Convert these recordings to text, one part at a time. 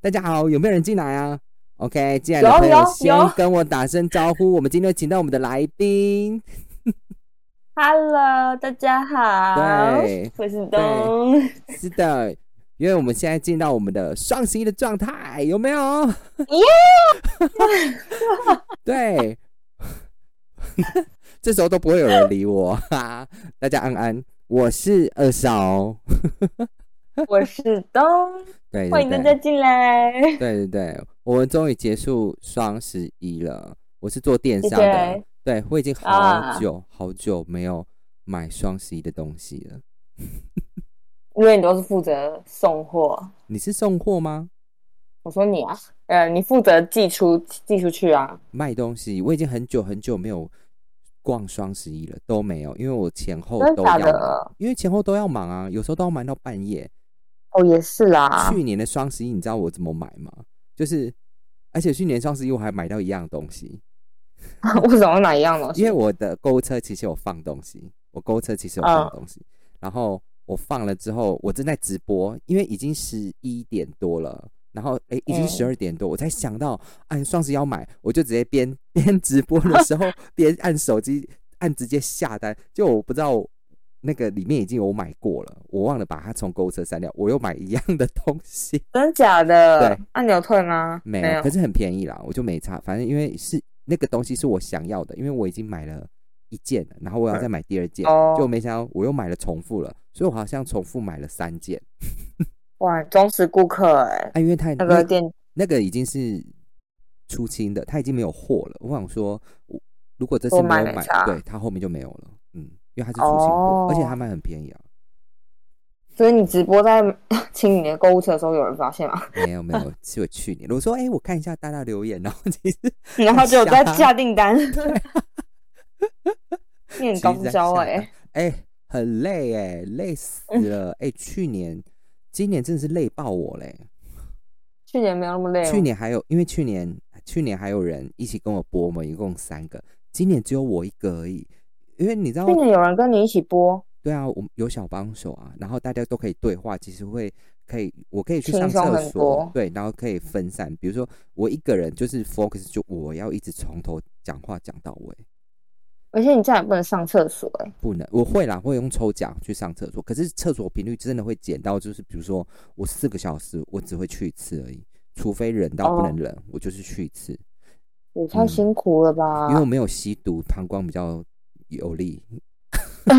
大家好，有没有人进来啊？OK，进来的朋有有先跟我打声招呼。我们今天请到我们的来宾，Hello，大家好，对我是东。是的，因为我们现在进到我们的双十一的状态，有没有？对，这时候都不会有人理我哈。大家安安，我是二少，我是东，对，欢迎大家进来。对对对，我们终于结束双十一了。我是做电商的，谢对我已经好啊久、好久没有买双十一的东西了。因为你都是负责送货，你是送货吗？我说你啊，呃，你负责寄出寄出去啊。卖东西，我已经很久很久没有逛双十一了，都没有，因为我前后都要，因为前后都要忙啊，有时候都要忙到半夜。哦，也是啦。去年的双十一，你知道我怎么买吗？就是，而且去年双十一我还买到一样东西，为什么会买一样东西？因为我的购物车其实有放东西，我购物车其实有放嗯东西，然后我放了之后，我正在直播，因为已经十一点多了，然后诶已经嗯十二点多，我才想到，按，双十一要买，我就直接边 边直播的时候 边按手机按直接下单，就我不知道那个里面已经有买过了，我忘了把它从购物车删掉，我又买一样的东西，真假的？对，那、你有退吗？没有，可是很便宜啦，我就没差，反正因为是那个东西是我想要的，因为我已经买了一件了，然后我要再买第二件，哦就没想到我又买了重复了，所以我好像重复买了三件 哇，忠实顾客哎、啊，因为他那个店那个已经是出清的，他已经没有货了。我想说，我如果这次没有买对，他后面就没有了，嗯，因为它是出清货，哦而且它卖很便宜啊，所以你直播在 清你的购物车的时候，有人发现吗？没有没有，是我去年我说，哎、我看一下大家留言，然后其实 然后就有在下订单。你很高其实在招哎、哎、很累哎、累死了哎、去年、今年真的是累爆我嘞。去年没有那么累哦。去年还有，因为去年去年还有人一起跟我播，我们一共三个，今年只有我一个而已。因为你知道去，年有人跟你一起播，对啊，我们有小帮手啊，然后大家都可以对话，其实会可以，我可以去上厕所，对，然后可以分散。比如说我一个人就是 focus，就我要一直从头讲话讲到尾。而且你这样也不能上厕所哎、不能，我会啦，会用抽奖去上厕所，可是厕所频率真的会减到，就是比如说我四个小时我只会去一次而已，除非忍到不能忍，我就是去一次，也太辛苦了吧？嗯因为我没有吸毒，膀胱比较有力，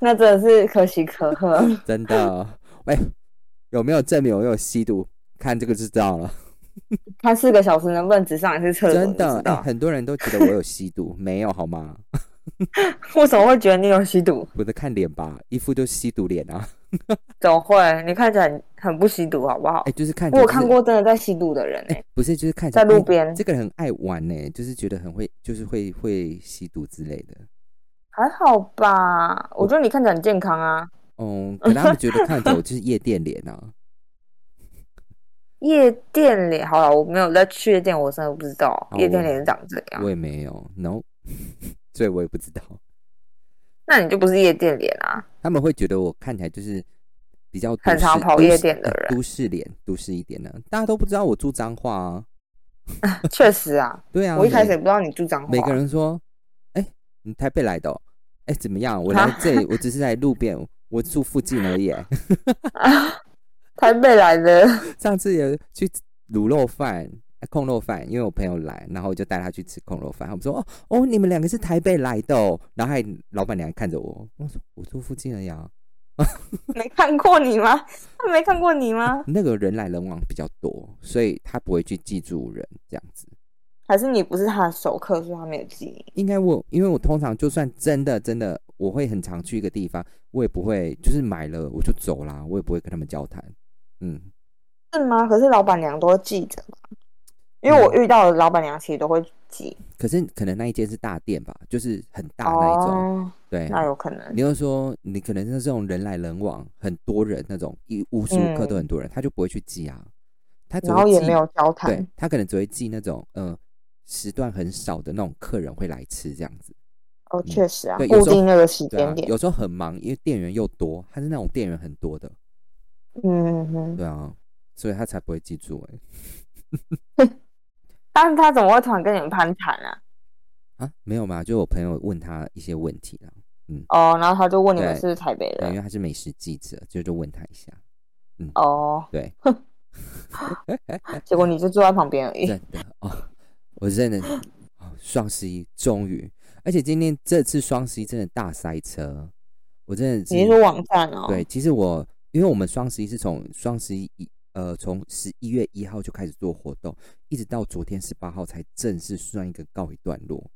那真的是可喜可贺。真的。喂，有没有证明我有吸毒？看这个就知道了。看四个小时能不能只上一次厕所，真的，很多人都觉得我有吸毒，没有好吗？为什么会觉得你有吸毒？我在看脸吧，一副就是吸毒脸啊。怎么会？你看起来很很不吸毒，好不好哎、？就是看起我看过真的在吸毒的人哎、不是，就是看在路边这个人很爱玩呢、就是觉得很会，就是会会吸毒之类的。还好吧？我觉得你看起来很健康啊。嗯，可能他们觉得看着 我就是夜店脸啊。夜店脸，好了，我没有在去夜店，我真的不知道哦夜店脸长这样我。也没有，no，所以我也不知道。那你就不是夜店脸啊？他们会觉得我看起来就是比较都很常跑夜店的呃人都市脸，都市一点的。大家都不知道我住彰化啊。确实啊，对啊，我一开始也不知道你住彰化。每个人说，哎、你台北来的、哦，哎、怎么样？我来这里，我只是在路边，我住附近而已。台北来的，上次也去卤肉饭、呃控肉饭，因为我朋友来，然后我就带他去吃控肉饭。他们说：“哦哦，你们两个是台北来的哦。”然后还老板娘看着我，我说：“我住附近而已啊。没看过你吗？他没看过你吗？那个人来人往比较多，所以他不会去记住人这样子。还是你不是他的熟客，所以他没有记你？应该我，因为我通常就算真的真的，我会很常去一个地方，我也不会就是买了我就走啦，我也不会跟他们交谈。嗯，是吗？可是老板娘都记着嘛，因为我遇到的老板娘其实都会记。可是可能那一间是大店吧，就是很大那一种。哦，对，那有可能你。又说你可能是这种人来人往，很多人那种，一无时无刻嗯都很多人，他就不会去记啊。他然后也没有交谈对，他可能只会记那种呃时段很少的那种客人会来吃这样子。哦，确实啊，固定那个时间，点。有时候很忙，因为店员又多，他是那种店员很多的。嗯哼，对啊，所以他才不会记住哎、但是他怎么会突然跟你们攀谈啊？啊，没有嘛，就我朋友问他一些问题啦，哦，然后他就问你们对是台北人，因为。他是美食记者，就就问他一下，哦，对，结果你就坐在旁边而已。真的哦，我真的哦，双十一终于，而且今天这次双十一真的大塞车，我真的是你是说网站哦？对，，其实我因为我们双十一是从双十一一呃从十一月一号就开始做活动，一直到昨天十八号才正式算一个告一段落，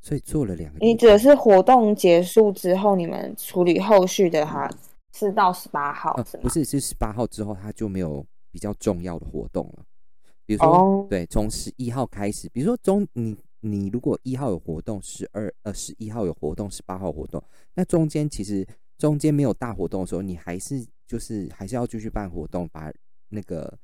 所以做了两个。你指的是活动结束之后，你们处理后续的哈，是到十八号呃是吗？不是是十八号之后，他就没有比较重要的活动了，比如说、哦，对，从十一号开始，比如说中你你如果一号有活动，十二呃十一号有活动，十八号活动，那中间其实中间没有大活动的时候，你还是就是还是要继续办活动，把那个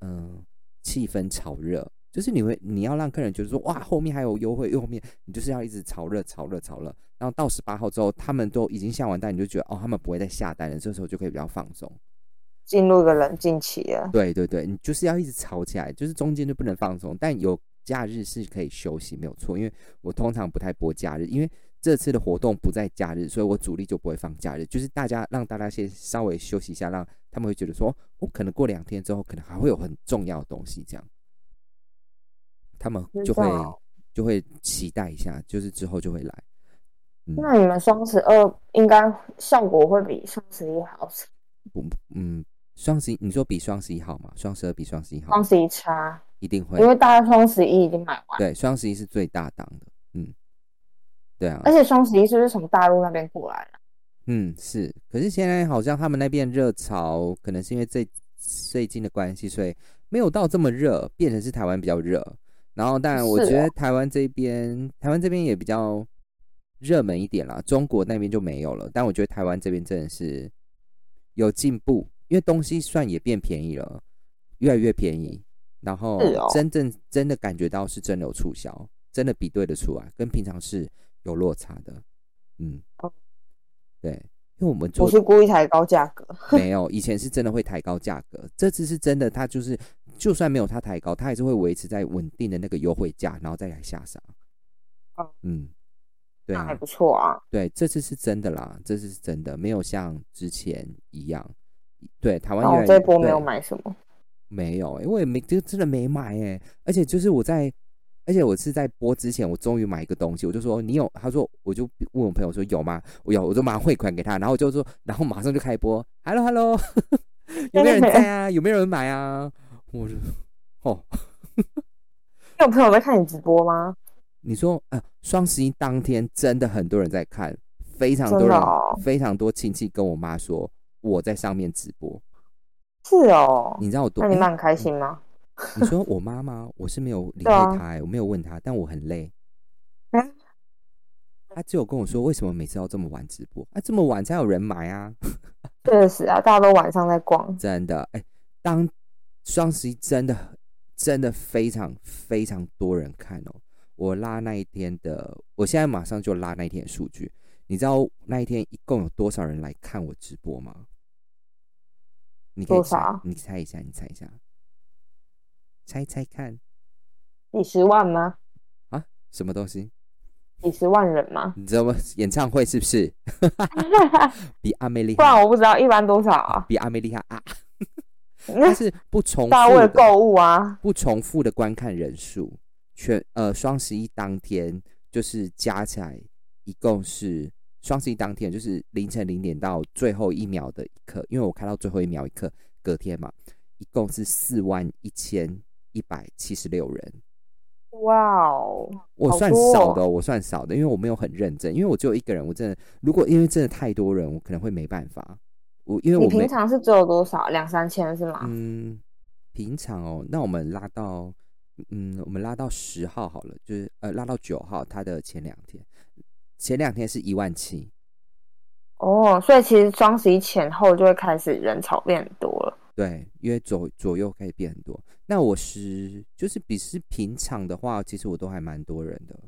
嗯、呃气氛炒热，就是你会你要让客人觉得说哇后面还有优惠，后面你就是要一直炒热炒热炒热，然后到十八号之后，他们都已经下完单，你就觉得哦他们不会再下单了，这时候就可以比较放松。进入一个冷静期了。对对对，你就是要一直吵起来，就是中间就不能放松，但有假日是可以休息，没有错。因为我通常不太播假日，因为这次的活动不在假日，所以我主力就不会放假日，就是大家让大家先稍微休息一下，让他们会觉得说，我、可能过两天之后，可能还会有很重要的东西，这样，他们就会就会期待一下，就是之后就会来。嗯那你们双十二应该效果会比双十一好，不嗯，双十一你说比双十一好吗？双十二比双十一好双，十一差，一定会因。为大家双十一已经买完，对，双十一是最大档的，嗯，对啊而，且双十一是不是从大陆那边过来的？嗯是，可是现在好像他们那边热潮，可能是因为最最近的关系，所以没有到这么热，变成是台湾比较热。然后，当然我觉得台湾这边，台湾这边也比较热门一点啦，中国那边就没有了。但我觉得台湾这边真的是有进步，因为东西算也变便宜了，越来越便宜。然后真正真的感觉到是真的有促销，真的比对的出来，跟平常是有落差的。嗯哦，对，因为我们做不是故意抬高价格，没有，以前是真的会抬高价格，这次是真的，它就是就算没有它抬高，它还是会维持在稳定的那个优惠价，然后再来下杀。哦嗯，对还，不错啊。对，这次是真的啦，这次是真的，没有像之前一样。对，台湾然后越来越哦这波没有买什么，没有、欸，我也没，就真的没买哎、而且就是我在，而且我是在播之前，我终于买一个东西，我就说你有，他说我就问我朋友说有吗？我有，我就马上汇款给他，然后我就说，然后马上就开播，Hello Hello，有没有人在啊？有没有人买啊？我就哦，你有朋友在看你直播吗？你说啊，双十一当天真的很多人在看，非常多人，哦非常多亲戚跟我妈说我在上面直播，是哦，你知道我多？那你蛮开心吗？你说我妈妈，我是没有理会她、欸我没有问她，但我很累。嗯她只有跟我说，为什么每次要这么晚直播？啊，这么晚才有人买啊！确实啊，大家都晚上在逛，真的，哎、当双十一真的真的非常非常多人看哦。我拉那一天的，我现在马上就拉那一天的数据。你知道那一天一共有多少人来看我直播吗？你可以猜多少，你猜一下，你猜一下，猜猜看几十万吗？啊什么东西？几十万人吗？你知道吗？演唱会是不是 比阿妹厉害不然？我不知道一般多少啊。比阿妹厉害啊！它那是不重复大为购物啊，不重复的观看人数，全呃双十一当天就是加起来一共是双十一当天就是凌晨零点到最后一秒的一刻，因为我开到最后一秒一刻，隔天嘛，一共是四万一千一百七十六人。哇哦，我算少的哦、我算少的，因为我没有很认真，因为我只有一个人，我真的如果因为真的太多人，我可能会没办法。我因为你我没平常是只有多少？两三千是吗？嗯，平常哦，那我们拉到嗯，我们拉到十号好了，就是呃拉到九号，他的前两天，前两天是一万七，哦，所以其实双十一前后就会开始人潮变多了。对，因为左左右可以变很多。那我是就是比是平常的话，其实我都还蛮多人的，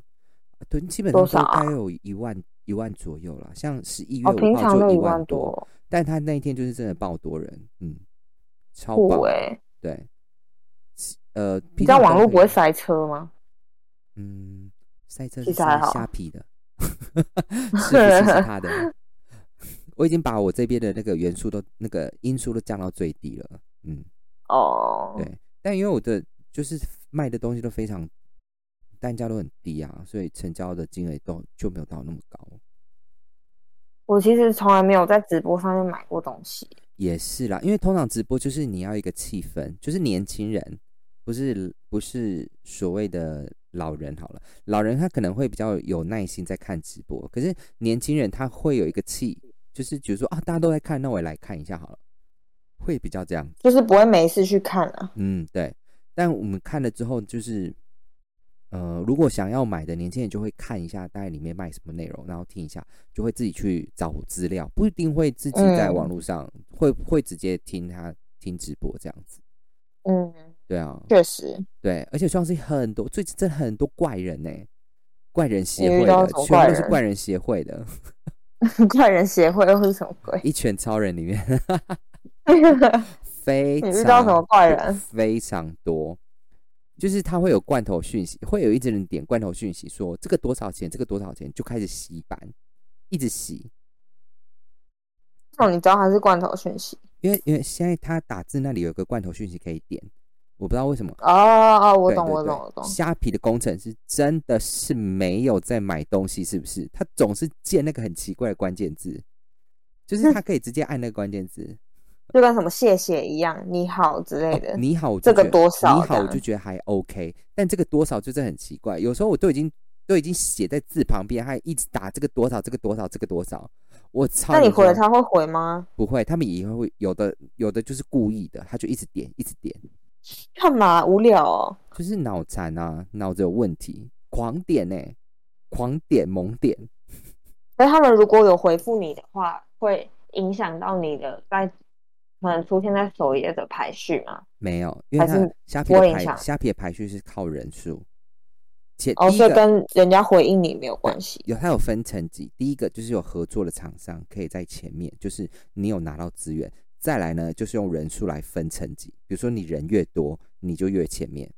对，基本上都多少啊该有一万一万左右了。像十一月哦，五平号就一万万多，但他那一天就是真的爆多人，嗯，超棒。酷哎！对，呃，你知道网络不会塞，车吗？嗯，塞车其是塞实还好虾皮的，是不是是他的？我已经把我这边的那个元素都那个因素都降到最低了，嗯，哦，对。但因为我的就是卖的东西都非常单价都很低啊，所以成交的金额都就没有到那么高。我其实从来没有在直播上面买过东西。也是啦，因为通常直播就是你要一个气氛，就是年轻人，不是不是所谓的老人好了，老人他可能会比较有耐心在看直播，可是年轻人他会有一个气，就是比如说啊，大家都在看，那我也来看一下好了，会比较这样。就是不会没事去看啊。嗯，对。但我们看了之后，就是呃，如果想要买的年轻人就会看一下大概里面卖什么内容，然后听一下，就会自己去找资料，不一定会自己在嗯网络上、会会直接听他听直播这样子。嗯，对啊，确实。对，而且双十一很多，最近真的很多怪人呢、怪人协会的，全部都是怪人协会的，怪人协会又是什么鬼？一拳超人里面 非常你遇到什么怪人非常多，就是他会有罐头讯息，会有一直人点罐头讯息说这个多少钱，这个多少钱，就开始洗版，一直洗，哦，你知道他是罐头讯息？因为因为现在他打字那里有个罐头讯息可以点，我不知道为什么。哦哦，我懂，我懂，我懂。虾皮的工程师真的是没有在买东西，是不是？他总是建那个很奇怪的关键字，就是他可以直接按那个关键字。就跟什么谢谢一样，你好之类的。哦你好，这个多少你好，我就觉得还 OK，但这个多少就是很奇怪。有时候我都已经都已经写在字旁边，还一直打这个多少，这个多少，这个多少。我操！那你回了他会回吗？不会？他们也会有的，有的就是故意的，他就一直点，一直点，干嘛？无聊哦。就是脑残啊，脑子有问题，狂点呢、狂点猛点。那他们如果有回复你的话，会影响到你的在可能出现在首页的排序吗？没有，因为它是虾皮的排虾皮的排序是靠人数，且哦，所以跟人家回应你没有关系。有它有分层级，第一个就是有合作的厂商可以在前面，就是你有拿到资源，再来呢就是用人数来分层级，比如说你人越多，你就越前面。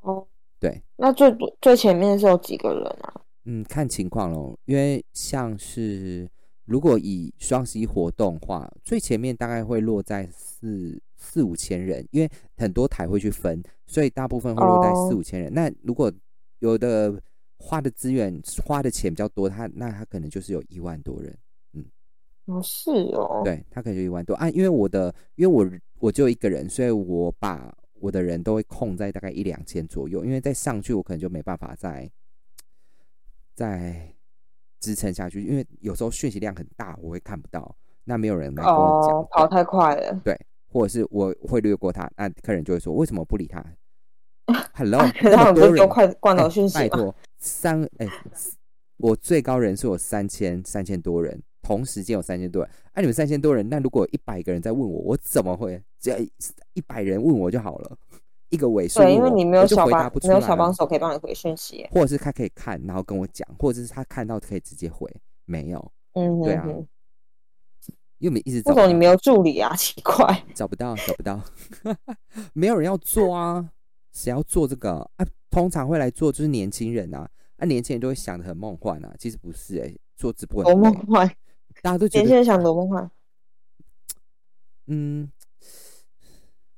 哦，对，那最多最前面是有几个人啊？嗯，看情况咯，因为像是如果以双十一活动的话，最前面大概会落在四四五千人，因为很多台会去分，所以大部分会落在哦四五千人。那如果有的花的资源花的钱比较多，他那他可能就是有一万多人。嗯哦，是哦。对他可能就一万多啊，因为我的，因为我我就一个人，所以我把我的人都会控在大概一两千左右，因为再上去我可能就没办法再再支撑下去，因为有时候讯息量很大，我会看不到，那没有人来跟我讲，哦，跑太快了。对，或者是我会略过他，那客人就会说为什么不理他？Hello，可是他们不是丢那么多人快罐头哎讯息吗？拜托，三哎、我最高人数有三千三千多人，同时间有三千多人。哎、你们三千多人，那如果一百个人在问我，我怎么会？只要一百人问我就好了，一个尾数对，因为你没有小帮没有小帮手可以帮你回讯息。或者是他可以看，然后跟我讲，或者是他看到可以直接回，没有，嗯，对啊因为你一直找不到为什么你没有助理啊？奇怪。找不到，找不到，没有人要做啊，谁要做这个啊？通常会来做就是年轻人啊，啊，年轻人都会想的很梦幻啊，其实不是哎、做直播多很累，梦幻，大家都觉得年轻人想多梦幻。嗯，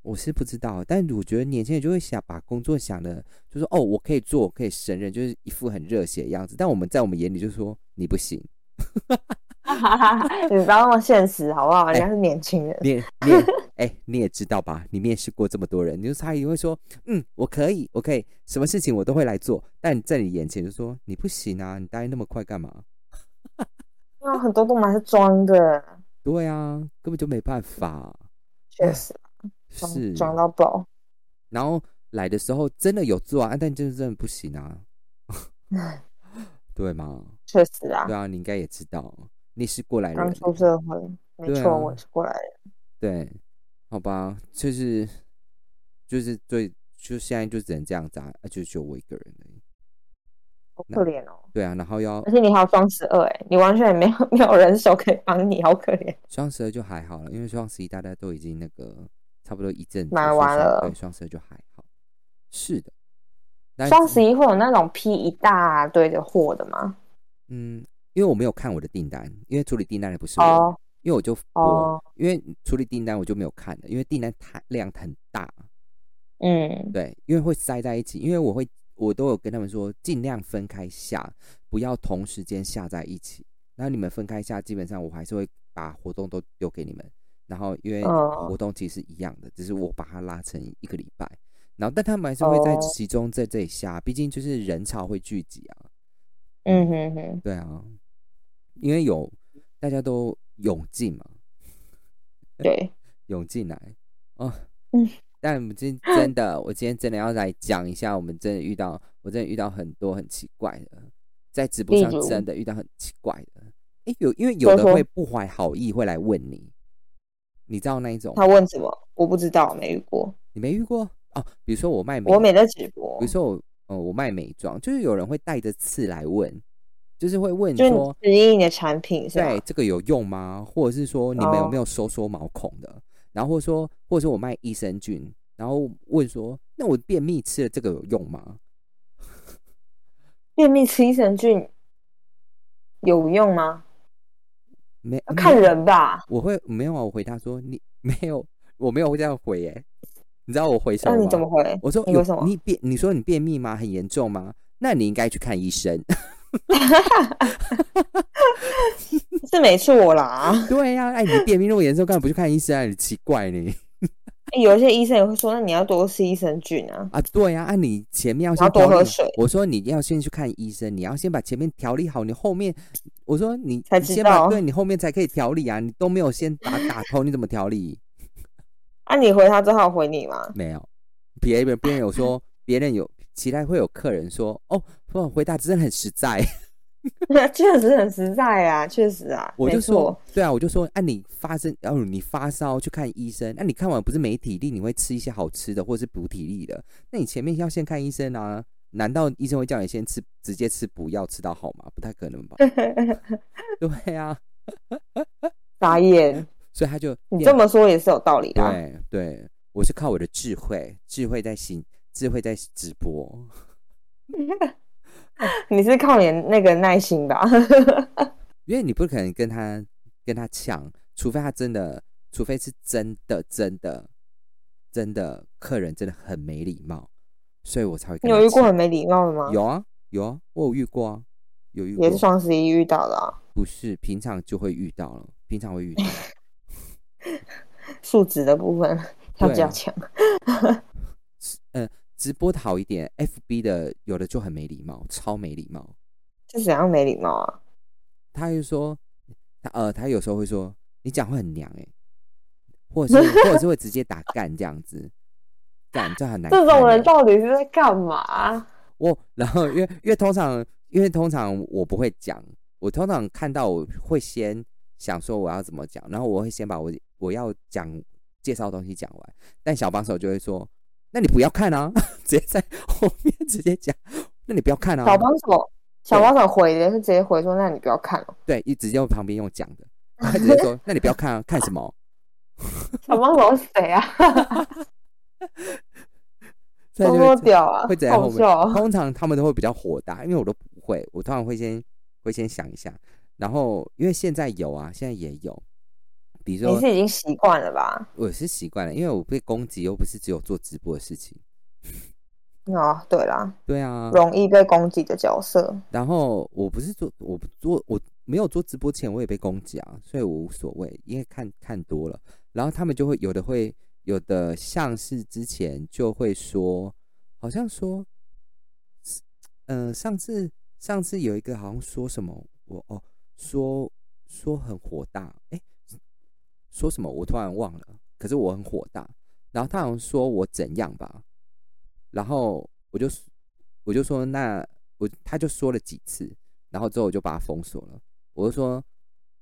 我是不知道，但我觉得年轻人就会想把工作想的，就说哦，我可以做，我可以胜任，就是一副很热血的样子。但我们在我们眼里就说你不行，你不要那么现实好不好？人家是年轻人。你你也哎、你也知道吧？你面试过这么多人，你就他也会说，嗯，我可以，我可以，什么事情我都会来做。但在你眼前就说你不行啊，你答应那么快干嘛？那很多都蛮是装的，对啊，根本就没办法，确实是装装到爆。然后来的时候真的有做啊，但就是真的不行啊，对吗？确实啊对，啊，你应该也知道，你是过来人刚，出社会，没错，啊我也是过来人。对，好吧，就是就是对，就现在就只能这样子啊，啊就只有我一个人而已。好可怜哦，对啊，然后要而且你还有双十二，哎，你完全也没有没有人手可以帮你，好可怜。双十二就还好了，因为双十一大家都已经那个差不多一阵子买完了对，双十二就还好。是的，但双十一会有那种批一大堆的货的吗？嗯，因为我没有看我的订单，因为处理订单的不是我，哦因为我就我哦，因为处理订单我就没有看的，因为订单太量很大，嗯，对，因为会塞在一起，因为我会我都有跟他们说，尽量分开下，不要同时间下在一起。然后你们分开下，基本上我还是会把活动都丢给你们。然后因为嗯活动其实是一样的，只是我把它拉成一个礼拜。然后但他们还是会在哦其中在这里下，毕竟就是人潮会聚集啊。嗯哼哼，对啊，因为有大家都涌进嘛，对，涌进来哦。嗯，但我们今真的，我今天真的要来讲一下，我们真的遇到，我真的遇到很多很奇怪的，在直播上真的遇到很奇怪的。哎，有因为有的会不怀好意，会来问你，你知道那一种？他问什么？我不知道，没遇过。你没遇过哦？比如说我卖美，我没在直播比如，说我，呃，我卖美妆，就是有人会带着刺来问，就是会问就是说，你质疑你的产品是对吧？这个有用吗？或者是说你们有哦没有收缩毛孔的？然后或者说，或者说我卖益生菌，然后问说，那我便秘吃了这个有用吗？便秘吃益生菌有用吗？没看。人吧。我会没有啊，我回答说你 没有，我没有这样回耶、你知道我回什那么吗？你怎么回？我说有你为什么你便你说你便秘吗？很严重吗？那你应该去看医生。是没错啦。对呀、哎，你便秘那么严重，干嘛不去看医生啊？你奇怪呢？有一些医生也会说，那你要多吃益生菌啊。啊，对呀、啊，你前面要先多喝水我说你要先去看医生，你要先把前面调理好，你后面我说你才知你先把道对你后面才可以调理啊，你都没有先打打通，你怎么调理？啊，你回他之后回你吗？没有，别人别人有说，别人有期待会有客人说，哦，说回答真的很实在，确实很实在啊，确实啊，我就说错。，对啊，我就说，啊，你发生，哦，你发烧去看医生，那、你看完不是没体力，你会吃一些好吃的或是补体力的，那你前面要先看医生啊？难道医生会叫你先吃，直接吃补药吃到好吗？不太可能吧？对啊，傻眼，所以他就你这么说也是有道理的啊。对对，我是靠我的智慧，智慧在行，智慧在直播。你是靠你那个耐心吧？因为你不可能跟他跟他抢，除非他真的，除非是真的真的真的客人真的很没礼貌，所以我才会跟你有遇过很没礼貌的吗？有啊有啊，我有遇过啊，有遇过也是，双十一遇到的啊，不是平常就会遇到了，平常会遇到，数值的部分要对啊加强。直播的好一点，FB 的有的就很没礼貌，超没礼貌，是怎样没礼貌啊？他就说他呃他有时候会说你讲话很娘哎、或者是或者是会直接打干这样子，干就很难欸。这种人到底是在干嘛？我然后因为因为通常因为通常我不会讲，我通常看到我会先想说我要怎么讲，然后我会先把我我要讲介绍的东西讲完，但小帮手就会说，那你不要看啊，直接在后面直接讲，那你不要看啊，小帮手，小帮手回的是直接回说：“那你不要看哦。对，一直接用旁边用讲的，他直接说，那你不要看啊，看什么？” 小帮手是谁啊？多所以就会么屌啊！会在后面。好笑哦。通常他们都会比较火大，因为我都不会，我通常会先会先想一下，然后因为现在有啊，现在也有，比如说你是已经习惯了吧？我是习惯了，因为我被攻击又不是只有做直播的事情，哦，对啦，对啊，容易被攻击的角色。然后我不是做我不做我没有做直播前我也被攻击啊，所以我无所谓，因为看看多了，然后他们就会有的会有的像是之前就会说，好像说，呃，上次上次有一个好像说什么，我哦说说很火大，哎，说什么我突然忘了，可是我很火大，然后他好像说我怎样吧，然后我就我就说那我他就说了几次，然后之后我就把他封锁了。我就说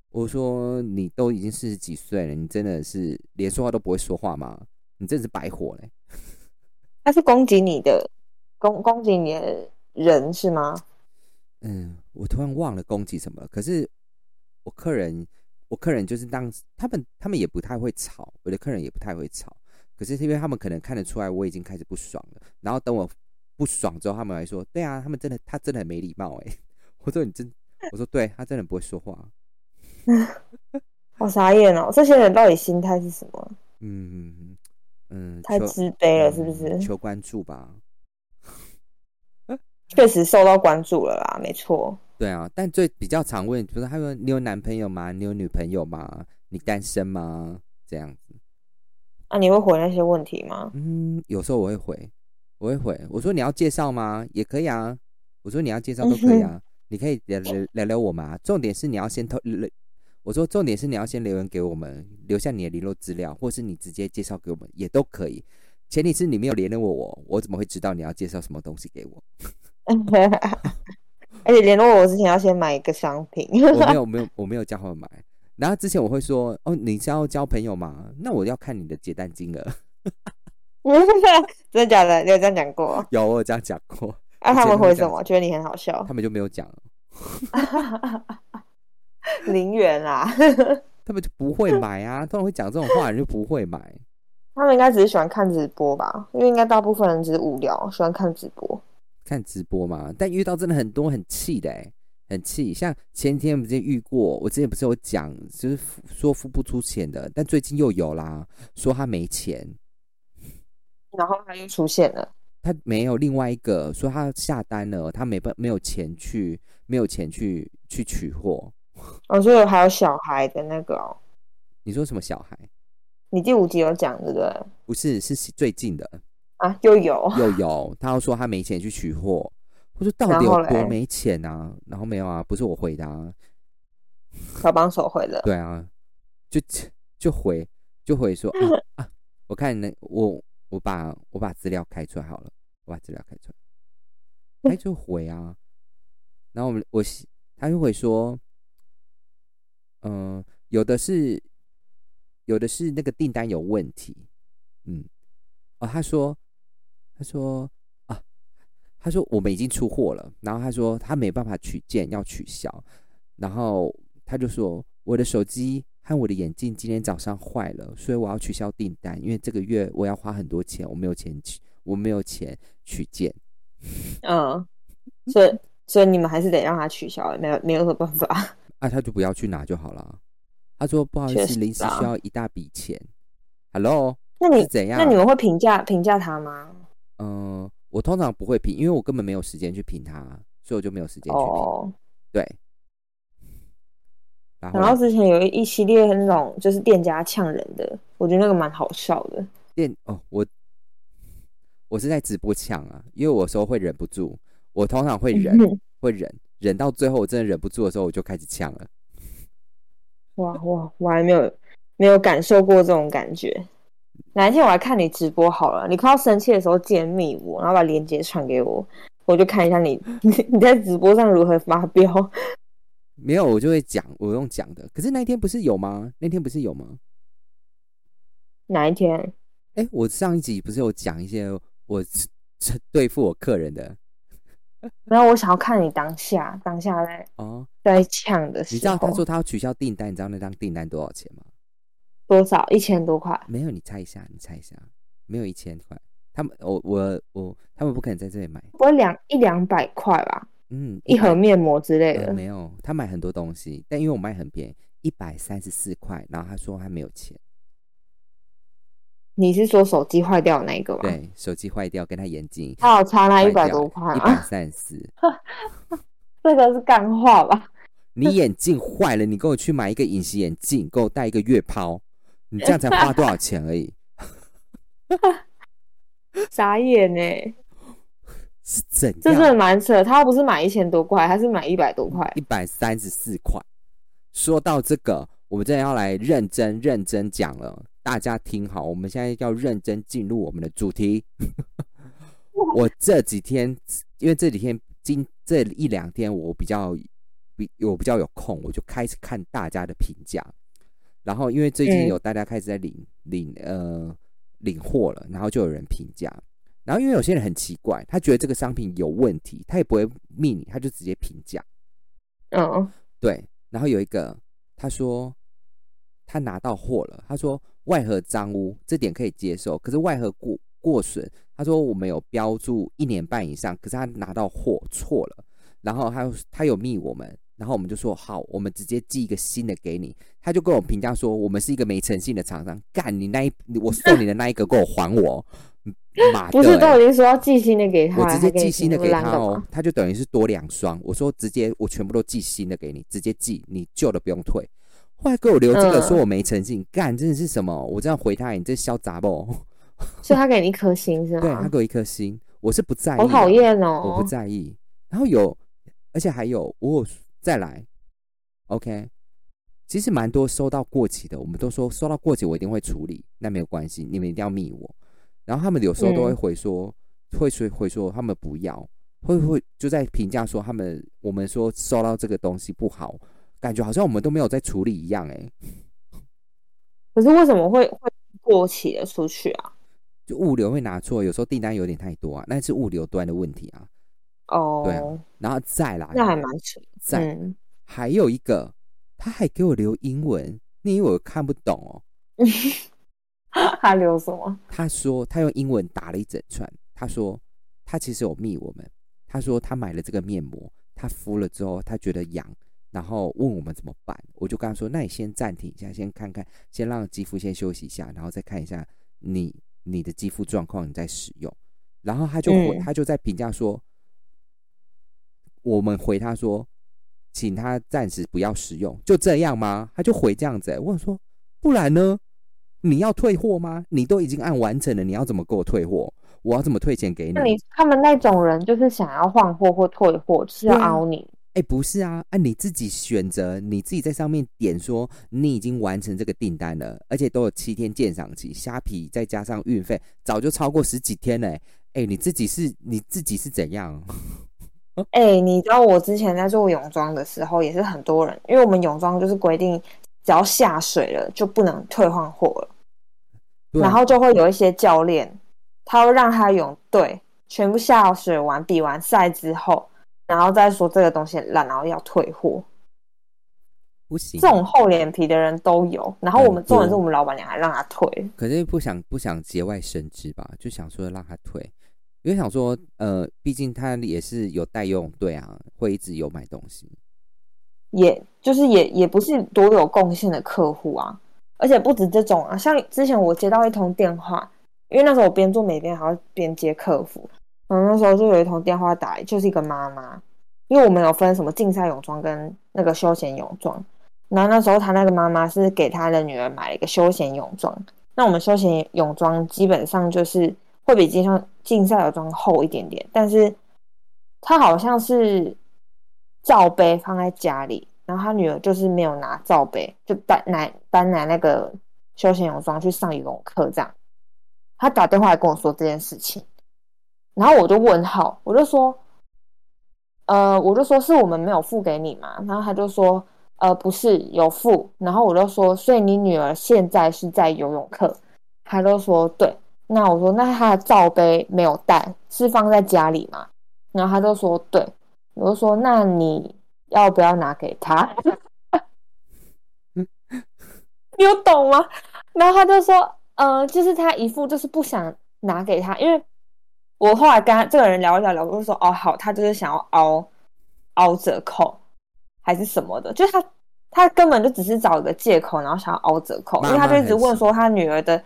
我说你都已经四十几岁了，你真的是连说话都不会说话吗？你真的是白活嘞！他是攻击你的，攻攻击你的人是吗？嗯，我突然忘了攻击什么了。可是我客人，我客人就是当他们他们也不太会吵，我的客人也不太会吵。可是因为他们可能看得出来我已经开始不爽了，然后等我不爽之后，他们还说，对啊，他们真的他真的很没礼貌哎。我说你真，我说对他真的不会说话。好傻眼哦！这些人到底心态是什么？嗯嗯嗯，太自卑了，是不是？求关注吧。确实受到关注了啦，没错。对啊，但最比较常问，就是他说你有男朋友吗？你有女朋友吗？你单身吗？这样子。啊、你会回那些问题吗？嗯，有时候我会回，我会回。我说你要介绍吗？也可以啊。我说你要介绍都可以啊。你可以聊聊聊聊我吗？重点是你要先投。我说重点是你要先留言给我们，留下你的联络资料，或是你直接介绍给我们也都可以。前提是你没有联络我，我怎么会知道你要介绍什么东西给我？而且联络我之前要先买一个商品。我没有没有我没有叫他们买。然后之前我会说哦，你是要交朋友吗？那我要看你的结单金额。真的假的？你有这样讲过？有，我有这样讲过。啊，他们回什么？觉得你很好笑。他们就没有讲了。零元啦，他们就不会买啊，通常会讲这种话人就不会买。他们应该只是喜欢看直播吧，因为应该大部分人只是无聊，喜欢看直播。看直播嘛，但遇到真的很多很气的哎，很气。像前天我们之前遇过，我之前不是有讲，就是说付不出钱的，但最近又有啦，说他没钱，然后他又出现了。他没有另外一个说他下单了，他没办没有钱去，没有钱去去取货。哦，所以还有小孩的那个哦。你说什么小孩？你第五集有讲对不对？不是，是最近的啊，又有又有。他又说他没钱去取货，我说到底有多没钱啊？然后没有啊，不是我回答啊，小帮手回的。对啊，就就回就回说 啊，我看那我我把我把资料开出来好了，我把资料开出来，他就回啊，然后我们我他就会说。嗯，有的是，有的是那个订单有问题，嗯，哦，他说，他说啊，他说我们已经出货了，然后他说他没办法取件，要取消，然后他就说我的手机和我的眼镜今天早上坏了，所以我要取消订单，因为这个月我要花很多钱，我没有钱取，我没有钱取件，嗯，所以所以你们还是得让他取消，没有没有什么办法。啊他就不要去拿就好了。他说不好意思，临时需要一大笔钱。Hello，那你怎样？那你们会评价评价他吗？嗯，我通常不会评，因为我根本没有时间去评他，所以我就没有时间去评。对。然后之前有一系列那种就是店家呛人的，我觉得那个蛮好笑的。店哦，我我是在直播呛啊，因为我时候会忍不住，我通常会忍，会忍。忍到最后，我真的忍不住的时候，我就开始呛了。哇哇，我还没有没有感受过这种感觉。哪一天我来看你直播好了，你快要生气的时候记得密我，然后把链接传给我，我就看一下你 你你在直播上如何发飙。没有，我就会讲，我用讲的。可是那一天不是有吗？那天不是有吗？哪一天？哎，我上一集不是有讲一些我 对付我客人的。然后我想要看你当下，当下在哦，在抢的时候，你知道他说他要取消订单，你知道那张订单多少钱吗？多少？一千多块？没有，你猜一下，你猜一下，没有一千块。他们，我我我，他们不可能在这里买。不会两一两百块吧？嗯，一盒面膜之类的。没有，他买很多东西，但因为我卖很便宜，一百三十四块。然后他说他没有钱。你是说手机坏掉那个吗？对，手机坏掉跟他眼镜，他有差那一百多块，一百三十四。这个是干话吧？你眼镜坏了，你给我去买一个隐形眼镜，给我戴一个月抛，你这样才花多少钱而已？傻眼呢？是怎？这真的蛮扯。他不是买一千多块，他是买一百多块，一百三十四块。说到这个，我们真的要来认真认真讲了。大家听好，我们现在要认真进入我们的主题。我这几天，因为这几天今这一两天我比较比我比较有空，我就开始看大家的评价。然后因为最近有大家开始在领领呃领货了，然后就有人评价。然后因为有些人很奇怪，他觉得这个商品有问题，他也不会密你，他就直接评价。嗯，对。然后有一个他说。他拿到货了，他说外盒脏污这点可以接受，可是外盒过过损，他说我们有标注一年半以上，可是他拿到货错了，然后他他有密我们，然后我们就说好，我们直接寄一个新的给你，他就跟我评价说我们是一个没诚信的厂商，干你那一我送你的那一个给我还我，妈的、不是都欸已经说要寄新的给他，我直接寄新的给他哦，他就等于是多两双。我说直接我全部都寄新的给你，直接寄，你旧的不用退。后来给我留这个，嗯说我没诚信，干真的是什么？我这样回他，你这小杂不？所以他给你一颗星是吗？对他给我一颗星，我是不在意，好讨，厌哦我哦不！在意。然后有，而且还有，我有再来，OK。其实蛮多收到过期的，我们都说收到过期我一定会处理，那没有关系，你们一定要密我。然后他们有时候都会嗯回说，会说回说他们不要，会不会就在评价说他们我们说收到这个东西不好，感觉好像我们都没有在处理一样、欸，可是为什么会会过期的出去啊？就物流会拿错，有时候订单有点太多啊，那是物流端的问题啊。哦，对啊然后再来，那还蛮扯。再、嗯，还有一个，他还给我留英文，你以为我看不懂哦？他留什么？他说他用英文打了一整串，他说他其实有密我们，他说他买了这个面膜，他敷了之后他觉得痒，然后问我们怎么办，我就跟他说，那你先暂停一下，先看看，先让肌肤先休息一下，然后再看一下你你的肌肤状况，你再使用。然后他就回，嗯他就在评价说，我们回他说，请他暂时不要使用，就这样吗？他就回这样子、欸，我说不然呢？你要退货吗？你都已经按完成了，你要怎么给我退货？我要怎么退钱给你？那你他们那种人就是想要换货或退货，就是要凹你。哎、不是啊，啊，你自己选择，你自己在上面点说你已经完成这个订单了，而且都有七天鉴赏期，虾皮再加上运费，早就超过十几天了、欸。哎、你自己是你自己是怎样？哎、你知道我之前在做泳装的时候，也是很多人，因为我们泳装就是规定，只要下水了就不能退换货了，然后就会有一些教练，他会让他泳队全部下水完比完赛之后，然后再说这个东西烂，然后要退货。不行，这种厚脸皮的人都有，然后我们很多重点是我们老板娘还让他退。可是不想不想节外生枝吧，就想说让他退，因为想说呃，毕竟他也是有带用，对啊，会一直有买东西。也就是也也不是多有贡献的客户啊，而且不止这种啊，像之前我接到一通电话，因为那时候我边做美编还要边接客服，然后那时候就有一通电话打来，就是一个妈妈，因为我们有分什么竞赛泳装跟那个休闲泳装，然后那时候她那个妈妈是给她的女儿买了一个休闲泳装，那我们休闲泳装基本上就是会比竞赛竞赛泳装厚一点点，但是他好像是罩杯放在家里，然后他女儿就是没有拿罩杯，就单拿单拿那个休闲泳装去上游泳课这样。他打电话来跟我说这件事情，然后我就问号，我就说，呃，我就说是我们没有付给你嘛，然后他就说，呃，不是有付，然后我就说，所以你女儿现在是在游泳课，他就说对，那我说那他的罩杯没有带，是放在家里吗？然后他就说对，我就说那你要不要拿给他？你有懂吗？然后他就说，呃，就是他一副就是不想拿给他，因为我后来跟他这个人聊一聊聊，我就说，哦，好，他就是想要凹凹折扣还是什么的，就是他他根本就只是找一个借口，然后想要凹折扣，因为他就一直问说他女儿的，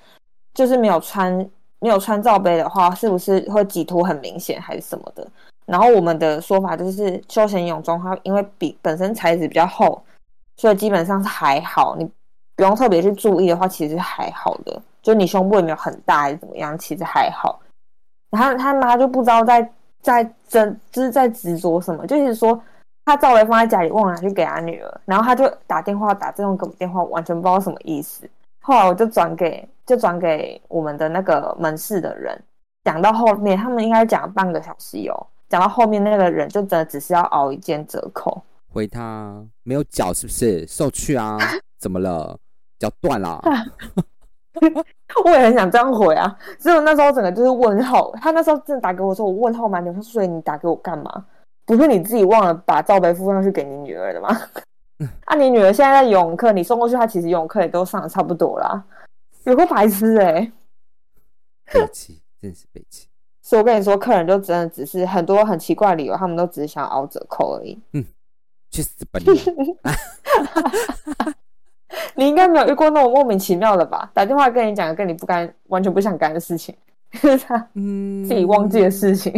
就是没有穿没有穿罩杯的话，是不是会挤凸很明显还是什么的？然后我们的说法就是，休闲泳装它因为比本身材质比较厚，所以基本上是还好，你不用特别去注意的话，其实还好的。就你胸部也没有很大还是怎么样，其实还好。然后他妈就不知道在在争，就是在执着什么，就是说他罩杯放在家里，忘了拿去给他女儿，然后他就打电话打这种给我电话，完全不知道什么意思。后来我就转给就转给我们的那个门市的人，讲到后面他们应该讲了半个小时有。讲到后面那个人就真的只是要熬一件折扣，回他没有脚是不是？受去啊？怎么了？脚断了？我也很想这样回啊，只有那时候整个就是问号。他那时候真的打给我说，我问号满点，我说所以你打给我干嘛？不是你自己忘了把罩杯附上去给你女儿的吗？啊，你女儿现在在游泳课，你送过去，她其实游泳课也都上的差不多啦。有个白痴哎、背气，真是背气。所以我跟你说，客人就真的只是很多很奇怪的理由，他们都只是想要凹折扣而已。嗯去死吧你！你应该没有遇过那种莫名其妙的吧？打电话跟你讲跟你不干、完全不想干的事情，他嗯，自己忘记的事情。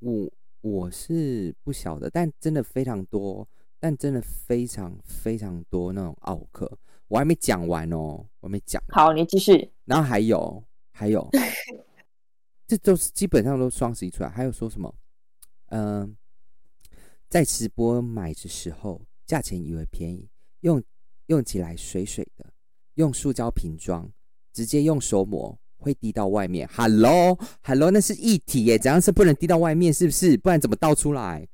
我我是不晓得，但真的非常多，但真的非常非常多那种奥克，我还没讲完哦，我还没讲。好，你继续。然后还有还有，这都是基本上都双十一出来，还有说什么？嗯、在直播买的时候，价钱以为便宜，用用起来水水的，用塑胶瓶装，直接用手抹会滴到外面。Hello Hello，那是一体耶，怎样是不能滴到外面？是不是？不然怎么倒出来？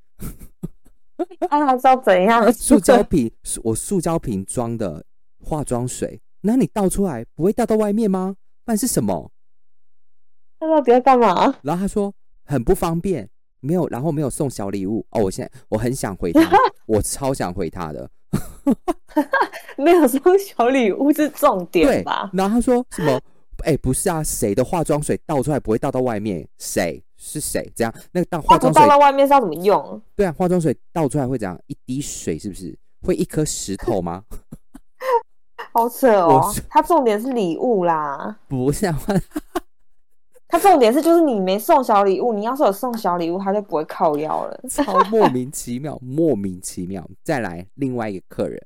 啊，他知道怎样？塑胶瓶，我塑胶瓶装的化妆水，那你倒出来不会倒到外面吗？不然是什么？他到底要干嘛？然后他说很不方便，没有，然后没有送小礼物哦。我现在我很想回他，我超想回他的。没有送小礼物是重对点吧？然后他说什么？哎、不是啊，谁的化妆水倒出来不会倒到外面？谁是谁？这样那个倒化妆水倒到外面是要怎么用？对啊，化妆水倒出来会怎样？一滴水是不是会一颗石头吗？好扯哦！他重点是礼物啦，不是啊，他 重点是就是你没送小礼物，你要是有送小礼物，他就不会靠腰了。超莫名其妙，莫名其妙。再来另外一个客人，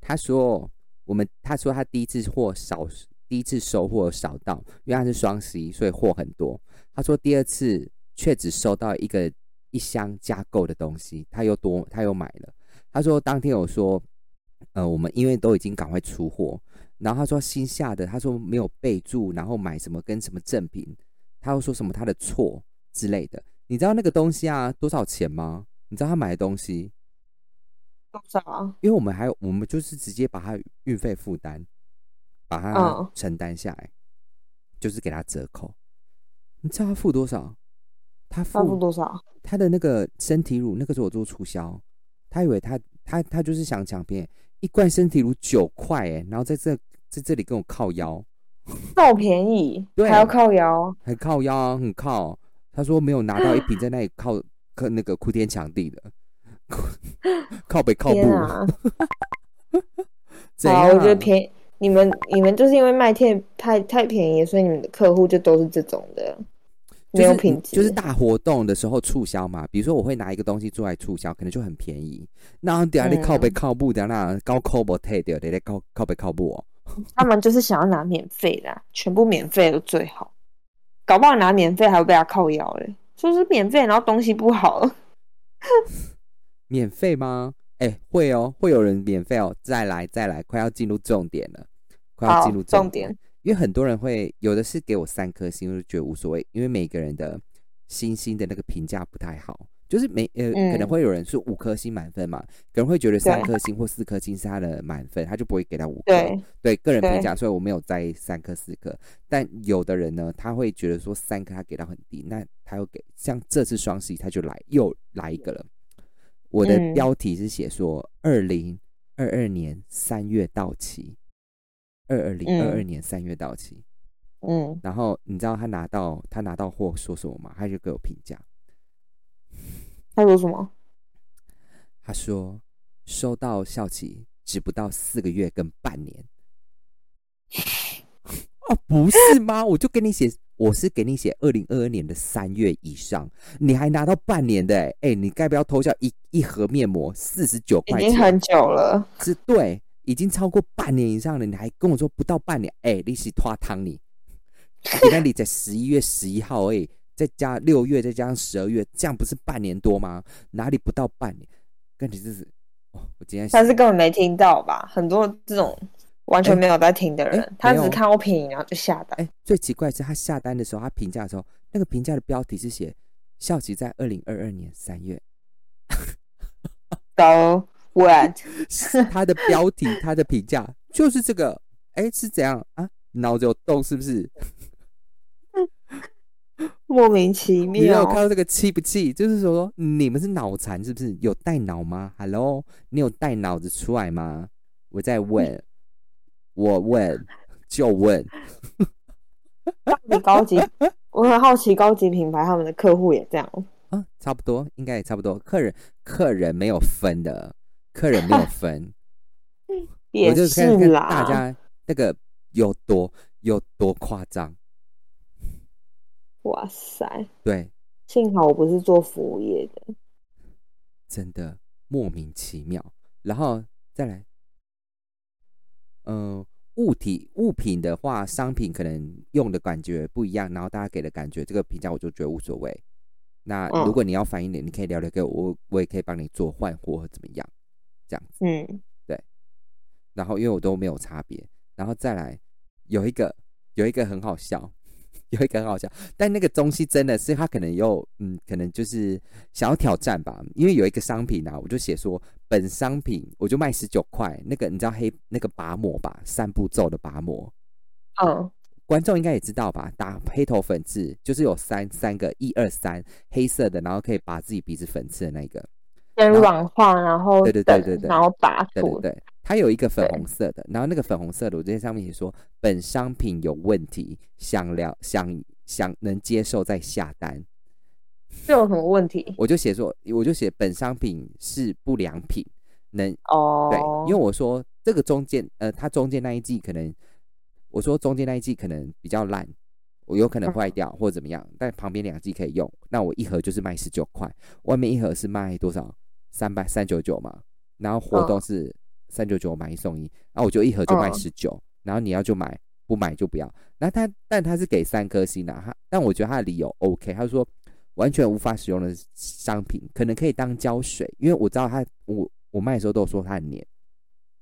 他说我们他说他第一次货少，第一次收货少到，因为他是双十一，所以货很多。他说第二次却只收到一个一箱加购的东西，他又多他又买了。他说当天有说，呃，我们因为都已经赶快出货，然后他说新下的，他说没有备注，然后买什么跟什么赠品，他又说什么他的错之类的。你知道那个东西啊多少钱吗？你知道他买的东西，多少啊？因为我们还有我们就是直接把他运费负担，把它嗯承担下来，就是给他折扣。你知道他付多少？他他付付多少？他的那个身体乳，那个时候我做促销，他以为他他他就是想抢便宜，一罐身体乳九块哎，然后在这在这里跟我靠腰，这么便宜，对还要靠腰？很靠腰啊，很靠。他说没有拿到一瓶，在那里靠 靠那个哭天抢地的，靠北靠步，天啊！我觉得便宜，你们你们就是因为卖太太太便宜，所以你们的客户就都是这种的，没就是有品质。就是大活动的时候促销嘛，比如说我会拿一个东西做来促销，可能就很便宜。那等下你靠北嗯靠步，等下那高靠不退掉，得得靠靠北靠步哦。他们就是想要拿免费的啊、全部免费的最好，搞不好拿免费还会被他靠腰嘞，说是免费，然后东西不好。免费吗？哎、会哦，会有人免费哦。再来再来，快要进入重点了，快要好进入重点点。因为很多人会有的是给我三颗星，我就觉得无所谓，因为每个人的星星的那个评价不太好，就是每呃、可能嗯会有人是五颗星满分嘛，可能会觉得三颗星或四颗星是他的满分，他就不会给他五颗。对，对个人评价，所以我没有在意三颗四颗。但有的人呢，他会觉得说三颗他给到很低，那他又给像这次双十一他就来又来一个了。我的嗯标题是写说二零二二年三月到期，二二零二二嗯年三月到期。嗯，然后你知道他拿到他拿到货说什么吗？他就给我评价，他说什么？他说收到效期只不到四个月跟半年。哦，不是吗？我就给你写，我是给你写二零二二年的三月以上，你还拿到半年的、欸，哎、你该不要偷笑一一盒面膜四十九块钱，经很久了，是对，已经超过半年以上了，你还跟我说不到半年，哎、你是拖汤你，你那里在十一月十一号而已，再加六月，再加上十二月，这样不是半年多吗？哪里不到半年？跟你这是，哦，我今天但是根本没听到吧？很多这种完全没有在听的人，他只看到便宜然后就下单。哎、最奇怪的是他下单的时候，他评价的时候，那个评价的标题是写校期在二零二二年三月，都 what？是他的标题，他的评价就是这个，哎、是怎样啊？脑子有洞是不是？莫名其妙你有看。到这个气不气？就是说你们是脑残是不是？有带脑吗？Hello，你有带脑子出来吗？我在问，我问，就问，到底高级，我很好奇高级品牌他们的客户也这样哦。啊，差不多，应该也差不多。客人客人没有分的，客人没有分，我也就是看看啦，大家那个有多有多夸张。哇塞，对，幸好我不是做服务业的。真的莫名其妙。然后再来，嗯、物体物品的话，商品可能用的感觉不一样，然后大家给的感觉，这个评价我就觉得无所谓。那嗯如果你要反映的，你可以聊聊给我，我我也可以帮你做换货或怎么样，这样子。嗯，对然后因为我都没有差别，然后再来有一个有一个很好笑，有一个很好笑，但那个东西真的是他可能又嗯，可能就是想要挑战吧，因为有一个商品啊，我就写说本商品我就卖十九块，那个你知道黑那个拔膜吧，三步骤的拔膜，哦，观众应该也知道吧？打黑头粉刺就是有三三个一二三黑色的，然后可以拔自己鼻子粉刺的那个，先软化，然后对对对等对对然后拔出。对它有一个粉对红色的，然后那个粉红色的，我在上面写说本商品有问题，想了想想能接受再下单，这有什么问题？我就写说，我就写本商品是不良品，能哦，对，因为我说这个中间呃，它中间那一季可能，我说中间那一季可能比较烂。我有可能坏掉或者怎么样，但旁边两季可以用。那我一盒就是卖十九块，外面一盒是卖多少？三百三九九嘛。然后活动嗯是三九九买一送一，然后我就一盒就卖嗯十九、然后你要就买，不买就不要。那他但他是给三颗星的、他但我觉得他的理由 OK，他说完全无法使用的商品，可能可以当胶水，因为我知道他我我卖的时候都有说他很黏。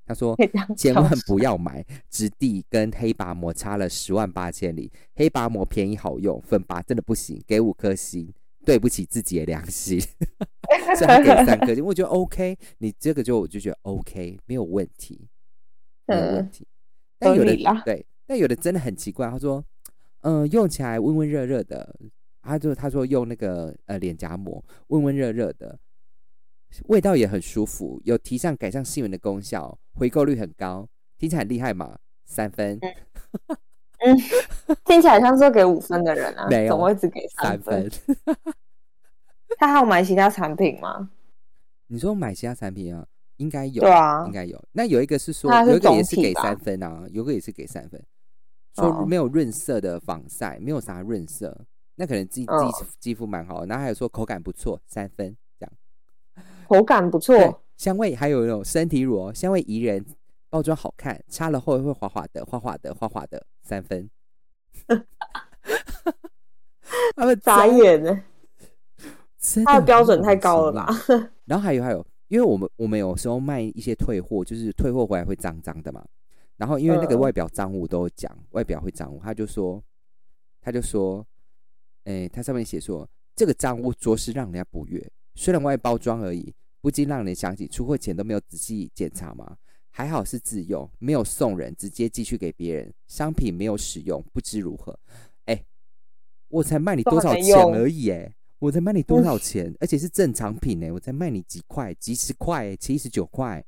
他说千万不要买，质地跟黑拔膜差了十万八千里。黑拔膜便宜好用，粉拔真的不行，给五颗星，对不起自己的良心，所以他给三颗星，我觉得 OK，你这个就我就觉得 OK，没有问题，没有问嗯题。但有的对，但有的真的很奇怪，他说，嗯、用起来温温热热的，他就他说用那个呃脸颊膜温温热热的，味道也很舒服，有提上改善性能的功效，回购率很高，听起来很厉害嘛？三分，听起来像是会给五分的人啊，没有怎么会只给三分？他还有买其他产品吗？你说买其他产品啊？应该有，对啊应该有。那有一个是说，有一个也是给三分啊，有一个也是给三分，说哦没有润色的防晒，没有啥润色，那可能自己自己哦肌肤蛮好。然后还有说口感不错，三分这样。口感不错，，香味还有那种身体乳哦，香味宜人，包装好看，擦了后会滑滑的，滑滑的，滑滑的，三分。他们眨眼呢，他的标准太高了吧？然后还有还有，因为我们我们有时候卖一些退货，就是退货回来会脏脏的嘛。然后因为那个嗯外表脏物都有讲，外表会脏物，他就说，他就说，哎，他上面写说这个脏污着实让人家不悦，虽然外包装而已，不禁让人想起出货前都没有仔细检查嘛。还好是自用，没有送人，直接寄去给别人，商品没有使用，不知如何。哎，我才卖你多少钱而已，哎，我才卖你多少钱，而且是正常品哎，我才卖你几块，几十块，七十九块，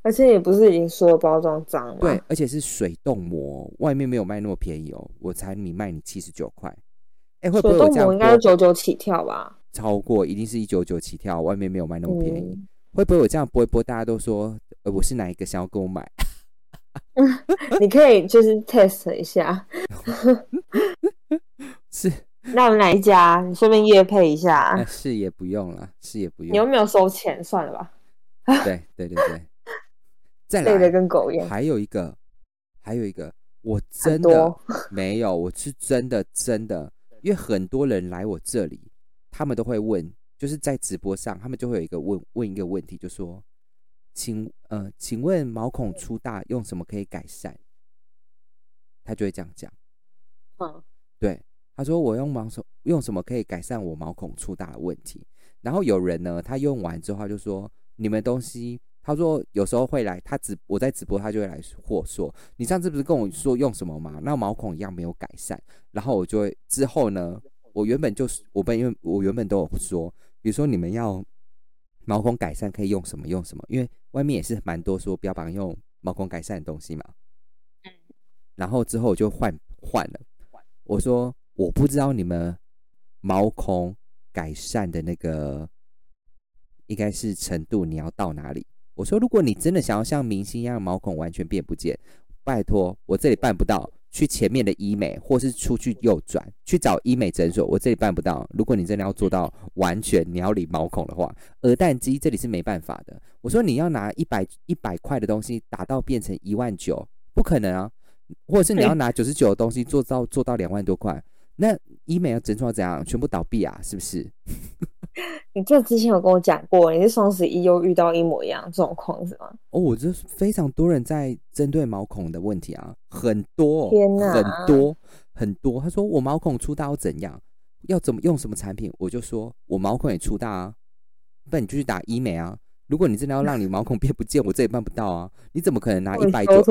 而且也不是已经说包装脏了？对，，而且是水冻膜，外面没有卖那么便宜哦，我才你卖你七十九块，哎，会不会这样应该是九九起跳吧？超过？一定是一九九起跳，外面没有卖那么便宜，嗯，会不会我这样播一播，大家都说，呃，我是哪一个想要跟我买？你可以就是 test 一下，是，那我们哪一家？你顺便夜配一下呃，。是也不用了，是也不用你又，没有收钱，算了吧，对对对对，再累的来，跟狗一样。还有一个，还有一个，我真的没有，我是真的真的，因为很多人来我这里，他们都会问，就是在直播上，他们就会有一个问问一个问题，就说，请呃，请问毛孔粗大用什么可以改善？他就会这样讲，嗯，对，他说我用毛手用什么可以改善我毛孔粗大的问题？然后有人呢，他用完之后他就说，你们东西。他说有时候会来，他直我在直播，他就会来货说，你上次不是跟我说用什么吗？那毛孔一样没有改善，然后我就会之后呢，我原本就是我本因为我原本都有说，比如说你们要毛孔改善可以用什么用什么，因为外面也是蛮多说标榜用毛孔改善的东西嘛。嗯然后之后我就换换了，我说我不知道你们毛孔改善的那个应该是程度，你要到哪里？我说如果你真的想要像明星一样毛孔完全变不见，拜托我这里办不到，去前面的医美或是出去右转去找医美诊所，我这里办不到。如果你真的要做到完全你要理毛孔的话，鹅蛋肌这里是没办法的。我说你要拿一百一百块的东西打到变成一万九，不可能啊！或者是你要拿九十九的东西做到做到两万多块，那医美要诊所怎样？全部倒闭啊？是不是？你这之前有跟我讲过，你是双十一又遇到一模一样状况是吗？哦，我这非常多人在针对毛孔的问题啊，很多，天哪很多很多。他说我毛孔粗大要怎样，要怎么用什么产品？我就说我毛孔也粗大啊，不然你就去打医美啊。如果你真的要让你毛孔变不见，我这也办不到啊。你怎么可能拿一百九？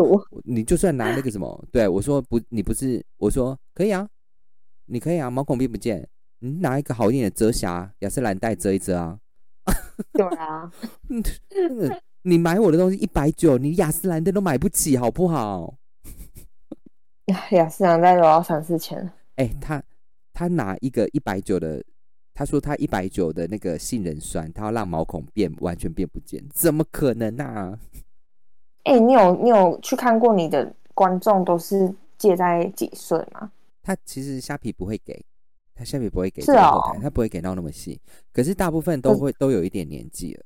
你就算拿那个什么，对我说不，你不是我说可以啊，你可以啊，毛孔变不见，你拿一个好一点的遮瑕雅诗兰黛遮一遮啊。对啊，那个你买我的东西一百九，你雅诗兰黛都买不起，好不好？雅诗兰黛都要三四千，哎、他他拿一个一百九的，他说他一百九的那个杏仁酸，他要让毛孔变完全变不见，怎么可能啊？哎、你有你有去看过你的观众都是介在几岁吗？他其实虾皮不会给，他下面不会给是这个后哦台，他不会给到那么细，可是大部分都会都有一点年纪了。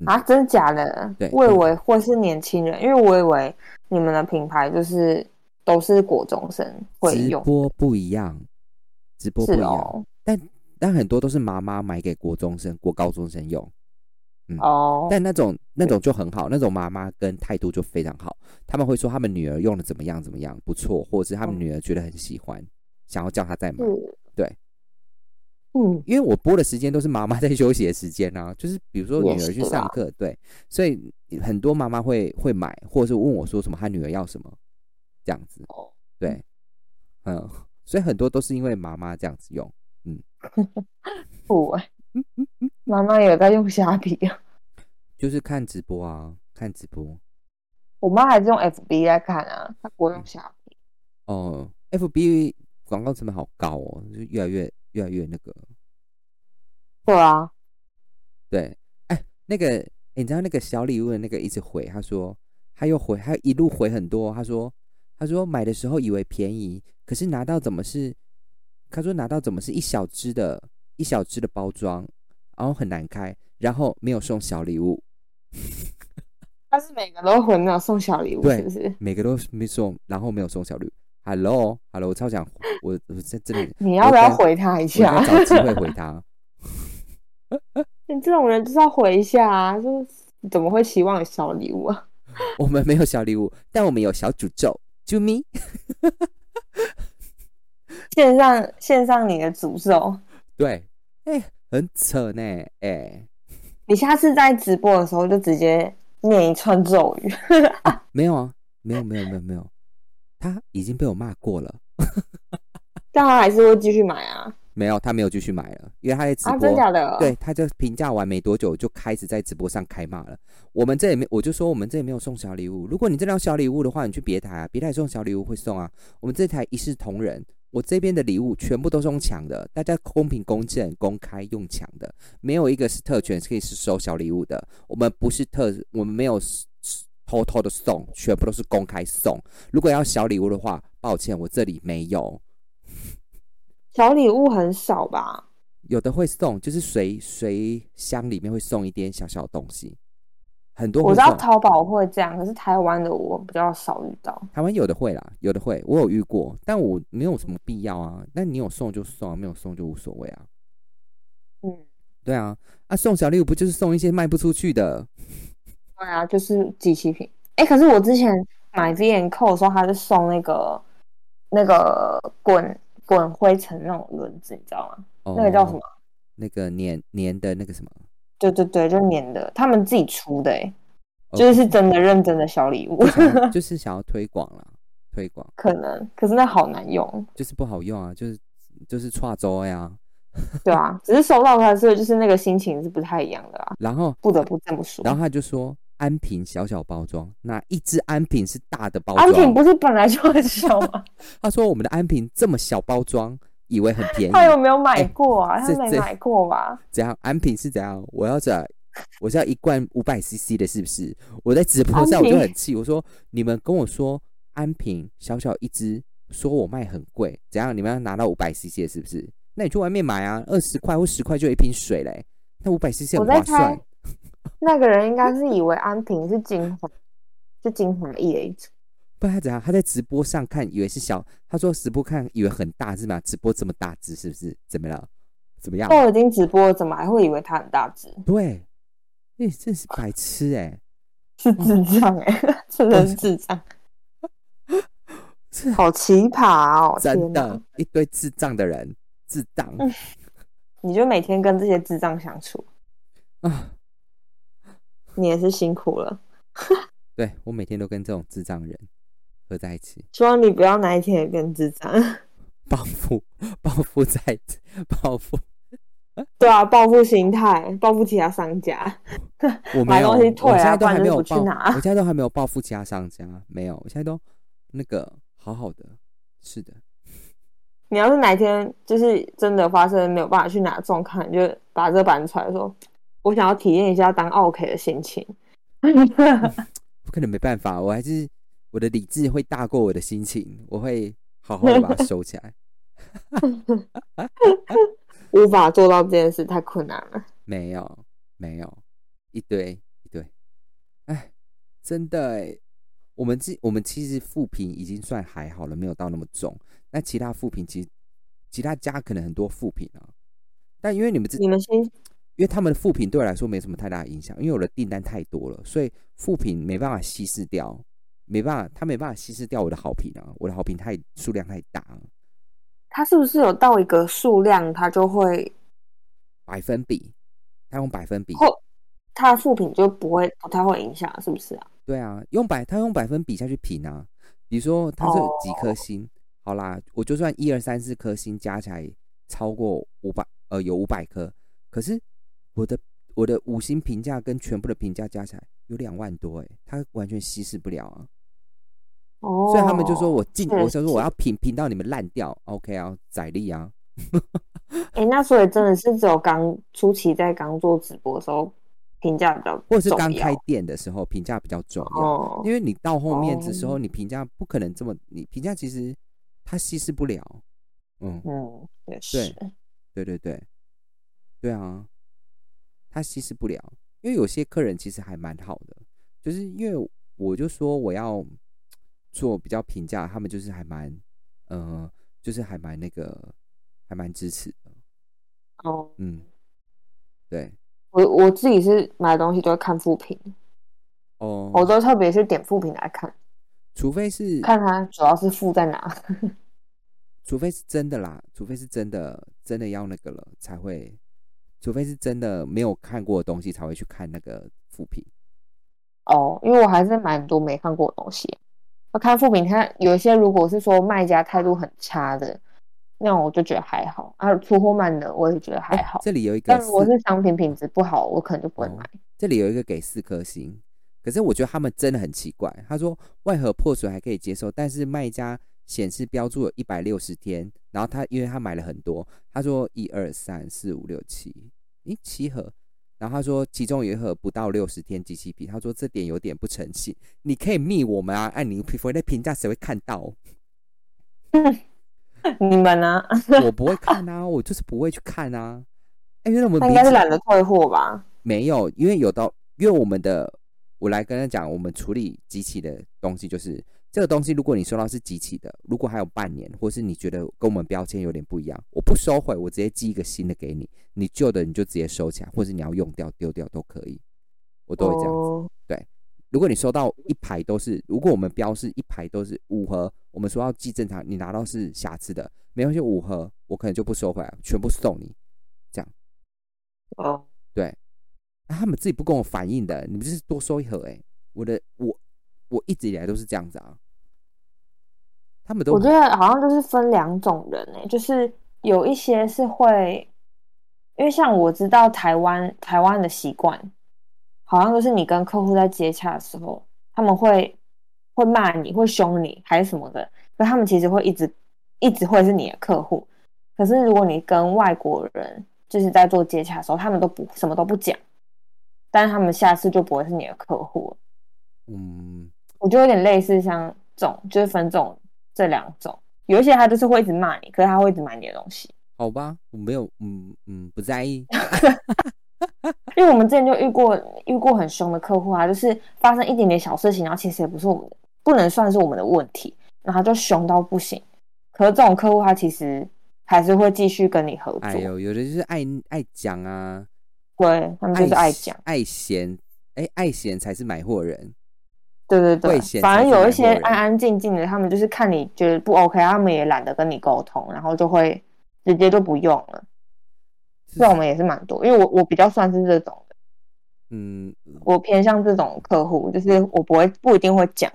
嗯啊，真的假的？对我以为或是年轻人，因为我以为你们的品牌就是都是国中生会用，直播不一样，直播不一样，哦，但但很多都是妈妈买给国中生、国高中生用。嗯哦，但那种那种就很好，那种妈妈跟态度就非常好，他们会说他们女儿用的怎么样怎么样不错，或者是他们嗯女儿觉得很喜欢，想要叫她再买。是，对，嗯，因为我播的时间都是妈妈在休息的时间啊，就是比如说女儿去上课，对，所以很多妈妈会会买，或者是问我说什么，她女儿要什么，这样子，哦。对，嗯，所以很多都是因为妈妈这样子用，嗯 不哎，妈妈也在用虾皮啊，就是看直播啊，看直播。我妈还是用 FB 在看啊，她不会用虾皮。哦，FB 广告成本好高哦，就越来越越来越那个。对啊，对，哎，那个，诶你知道那个小礼物的那个一直回，他说他又回，他一路回很多，他说他说买的时候以为便宜，可是拿到怎么是，他说拿到怎么是一小只的，一小只的包装，然后很难开，然后没有送小礼物，他是每个都会那种送小礼物，是不是？每个都没送，然后没有送小礼物。Hello，Hello，我超想，我我在这里，你要不要回他一下？在找机会回他。你这种人就是要回一下啊，就是怎么会希望有小礼物啊？我们没有小礼物，但我们有小诅咒，啾咪。线上线上你的诅咒，对，哎、很扯呢，哎、你下次在直播的时候就直接念一串咒语。没有啊，没有，没有，没有，没有，他已经被我骂过了，但他还是会继续买啊！没有，他没有继续买了，因为他在直播，啊，真假的？对，，他就评价完没多久就开始在直播上开骂了。我们这里没，我就说我们这里没有送小礼物。如果你真的要小礼物的话，你去别台啊，别台送小礼物会送啊。我们这台一视同仁，我这边的礼物全部都是用抢的，大家公平公正、公开用抢的，没有一个是特权是可以是收小礼物的。我们不是特，我们没有偷偷的送，全部都是公开送。如果要小礼物的话，抱歉，我这里没有。小礼物很少吧？有的会送，就是随随箱里面会送一点小小的东西，很多我知道。淘宝会这样，可是台湾的我比较少遇到。台湾有的会啦，有的会，我有遇过，但我没有什么必要啊。那你有送就送啊，没有送就无所谓啊。嗯，对啊，啊送小礼物不就是送一些卖不出去的？对啊，就是机器品。哎、可是我之前买 V N 扣的时候，他是送那个那个滚滚灰尘那种轮子，你知道吗？哦，那个叫什么？？那个粘粘的那个什么？对对对，就粘的，他们自己出的、欸，哦就是真的认真的小礼物，就是想要推广啦，推广可能，可是那好难用，就是不好用啊，就是就是跨州呀。对啊，只是收到它的时候，就是那个心情是不太一样的啊，然后不得不这么说。然后他就说，安瓶小小包装，那一支安瓶是大的包装安瓶。不是本来就很小吗？他说我们的安瓶这么小包装，以为很便宜。他有没有买过啊？他没买过吧？怎样？安瓶是怎样？我要这，我是要一罐五百 CC 的，是不是？我在直播上我就很气，我说你们跟我说安瓶小小一支，说我卖很贵，怎样？你们要拿到五百 CC 的，是不是？那你去外面买啊，二十块或十块就一瓶水嘞，那五百 CC 很划算猜。那个人应该是以为安平是精华，是精华液的一种。不然他怎样？他在直播上看以为是小，他说直播看以为很大是吗？直播这么大只是不是？怎么了？怎么样？都已经直播了，怎么还会以为他很大只？对，哎、真是白痴哎、是智障哎、真的是智障，是好奇葩哦！真的，一堆智障的人，智障、嗯 你就每天跟这些智障相处，啊！你也是辛苦了。对我每天都跟这种智障人合在一起，希望你不要哪一天也变智障。报复，报复在，报复。对啊，报复心态，报复其他商家。我没有，买东西退啊我现在都还没有去拿我现在都还没有报复其他商家，没有，我现在都那个好好的，是的，你要是哪一天就是真的发生没有办法去拿状况，你就把这搬出来说，我想要体验一下当 OK 的心情。不可能没办法，我还是我的理智会大过我的心情，我会好好的把它收起来。无法做到这件事太困难了。没有，没有，一堆一堆，哎，真的哎，我们这我们其实负评已经算还好了，没有到那么重。那其他负评其实其他家可能很多负评啊，但因为你们这你们先因为他们的副品对我来说没什么太大的影响，因为我的订单太多了，所以副品没办法稀释掉，没办法，他没办法稀释掉我的好评啊，我的好评太数量太大了，它是不是有到一个数量，它就会百分比，他用百分比，后它的副品就不会不太会影响，是不是啊？对啊，用百他用百分比下去评啊，比如说他是有几颗星，好啦，我就算一二三四颗星加起来超过五百，呃，有五百颗，可是我的我的五星评价跟全部的评价加起来有两万多，哎，他完全稀释不了啊。哦，所以他们就说我进，确我就说我要评评到你们烂掉，OK 啊，宰力啊，哎、那所以真的是只有刚初期在刚做直播的时候评价比较重要，或者是刚开店的时候评价比较重要，哦，因为你到后面的时候哦你评价不可能这么，你评价其实它稀释不了，嗯，嗯，也是，对对对，对啊，它稀释不了，因为有些客人其实还蛮好的，就是因为我就说我要做比较平价，他们就是还蛮，呃，就是还蛮那个，还蛮支持的，哦，嗯，对，我我自己是买东西都会看副评，哦，我都特别是点副评来看，除非是看它主要是副在哪。除非是真的啦，除非是真的真的要那个了才会，除非是真的没有看过的东西才会去看那个副评。哦，因为我还是蛮多没看过的东西。我看副评，它有一些如果是说卖家态度很差的，那我就觉得还好啊。出货慢的我也觉得还哎好，这里有一个但如果是商品品质不好，我可能就不会哦买。这里有一个给四颗星，可是我觉得他们真的很奇怪。他说外盒破损还可以接受，但是卖家显示标注有一百六十天，然后他因为他买了很多，他说一二三四五六七，诶七盒，然后他说其中有一盒不到六十天机器皮，他说这点有点不诚信，你可以密我们啊，按你皮肤那评价谁会看到？你们呢？我不会看啊，我就是不会去看啊。哎，因为我们他应该是懒得退货吧？没有，因为有到，因为我们的，我来跟他讲，我们处理机器的东西就是这个东西，如果你收到是机器的，如果还有半年，或是你觉得跟我们标签有点不一样，我不收回，我直接寄一个新的给你，你旧的你就直接收起来，或者你要用掉丢掉都可以，我都会这样子。对如果你收到一排都是，如果我们标示一排都是五盒，我们说要寄正常，你拿到是瑕疵的，没关系，五盒我可能就不收回来，全部送你。哦，啊他们自己不跟我反映的，你们就是多收一盒哎、我的我我一直以来都是这样子啊，他们都我觉得好像就是分两种人诶、就是有一些是会，因为像我知道台湾台湾的习惯，好像就是你跟客户在接洽的时候，他们会会骂你，会凶你，还是什么的。可他们其实会一直一直会是你的客户。可是如果你跟外国人就是在做接洽的时候，他们都不什么都不讲，但是他们下次就不会是你的客户了。嗯，我觉得有点类似像这种，就是分这种这两种。有一些他就是会一直骂你，可是他会一直买你的东西。好吧，我没有，嗯嗯，不在意。因为我们之前就遇过遇过很凶的客户啊，就是发生一点点小事情，然后其实也不是我们的，不能算是我们的问题，然后就凶到不行。可是这种客户他其实还是会继续跟你合作。哎呦，有的就是爱爱讲啊，对他们就是爱讲爱嫌，哎，爱嫌才是买货人。对对对，反而有一些安安安静静的，他们就是看你觉得不 OK，他们也懒得跟你沟通，然后就会直接就不用了。这我们也是蛮多，因为我我比较算是这种的，嗯，我偏向这种客户，就是我不会不一定会讲，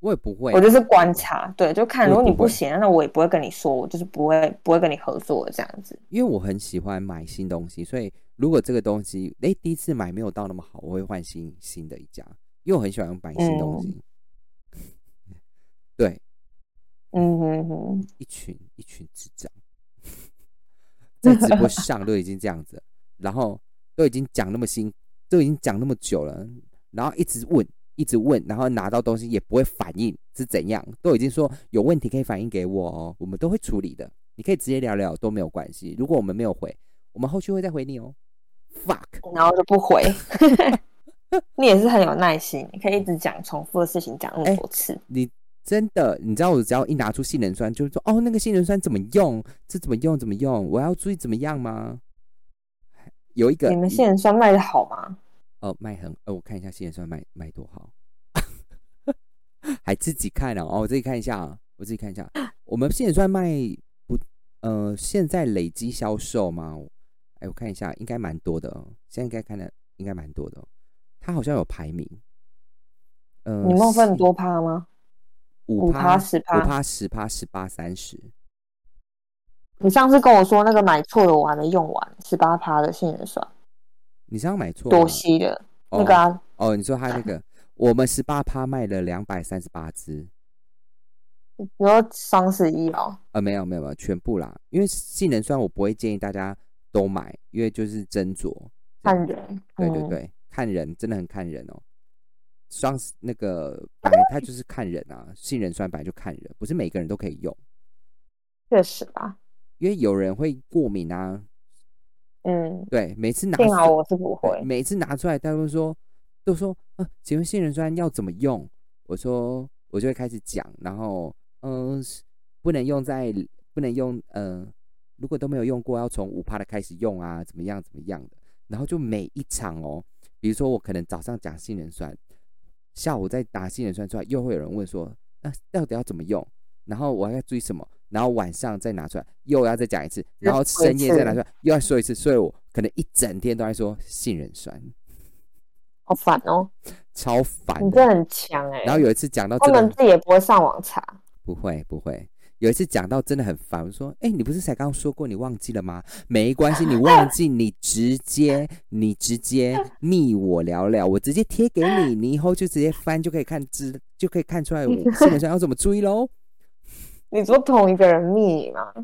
我也不会，我就是观察，对，就看如果你不行，那我也不会跟你说，我就是不会不会跟你合作这样子。因为我很喜欢买新东西，所以如果这个东西哎第一次买没有到那么好，我会换新新的一家，因为我很喜欢买新东西。对，嗯哼哼，一群一群智障。在直播上都已经这样子，然后都已经讲那么新，都已经讲那么久了，然后一直问，一直问，然后拿到东西也不会反应是怎样，都已经说有问题可以反映给我哦，我们都会处理的，你可以直接聊聊都没有关系。如果我们没有回，我们后续会再回你哦。Fuck，然后就不回。你也是很有耐心，你可以一直讲重复的事情讲那么多次。你。真的，你知道我只要一拿出杏仁酸，就是说哦，那个杏仁酸怎么用？这怎么用？怎么用？我要注意怎么样吗？有一个，你们杏仁酸卖的好吗？哦，卖很，呃，我看一下杏仁酸卖卖多好，还自己看了。哦，我自己看一下啊，我自己看一下。我们杏仁酸卖不，呃，现在累积销售吗？哎，我看一下，应该蛮多的。现在应该看的应该蛮多的。它好像有排名。呃，你梦分多趴吗？五趴十趴，五趴十趴十八三十。你上次跟我说那个买错了，我还没用完，十八趴的杏仁酸。你上次买错多西的那个啊？哦，你说他那个，我们十八趴卖了两百三十八支。你说双十一哦？呃，没有没有没有，全部啦。因为杏仁酸我不会建议大家都买，因为就是斟酌看人。对对对，看人真的很看人哦。双那个本来它就是看人啊，杏仁酸本来就看人，不是每个人都可以用。确实吧，因为有人会过敏啊。嗯，对，每次拿幸好我是不会，每次拿出来，他都说都说啊，请问杏仁酸要怎么用？我说我就会开始讲，然后嗯，不能用在不能用，嗯，如果都没有用过，要从五帕的开始用啊，怎么样怎么样的？然后就每一场哦，比如说我可能早上讲杏仁酸。下午再拿杏仁酸出来，又会有人问说：“那到底要怎么用？”然后我还要注意什么？然后晚上再拿出来，又要再讲一次，然后深夜再拿出来，又要说一次。所以我可能一整天都在说杏仁酸，好烦哦，超烦！你真的很强哎。然后有一次讲到，他们自己也不会上网查，不会不会。有一次讲到真的很烦，我说：“哎，你不是才刚刚说过你忘记了吗？没关系，你忘记你直接你直接密我聊聊，我直接贴给你，你以后就直接翻就可以看知就可以看出来我基本上要怎么注意喽。”你说同一个人密吗？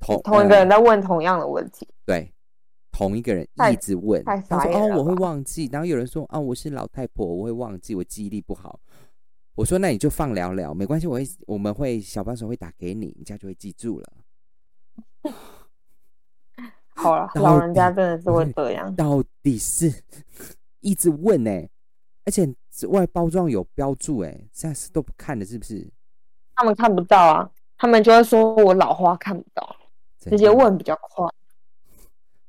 同同一个人在问同样的问题，对，同一个人一直问，他说：“哦，我会忘记。”然后有人说：“啊，我是老太婆，我会忘记，我记忆力不好。”我说：“那你就放聊聊，没关系，我会我们会小帮手会打给你，你家就会记住了。”好了，老人家真的是会这样。到底是一直问呢？而且外包装有标注哎，现在是都不看的，是不是？他们看不到啊，他们就会说我老花看不到，直接问比较快。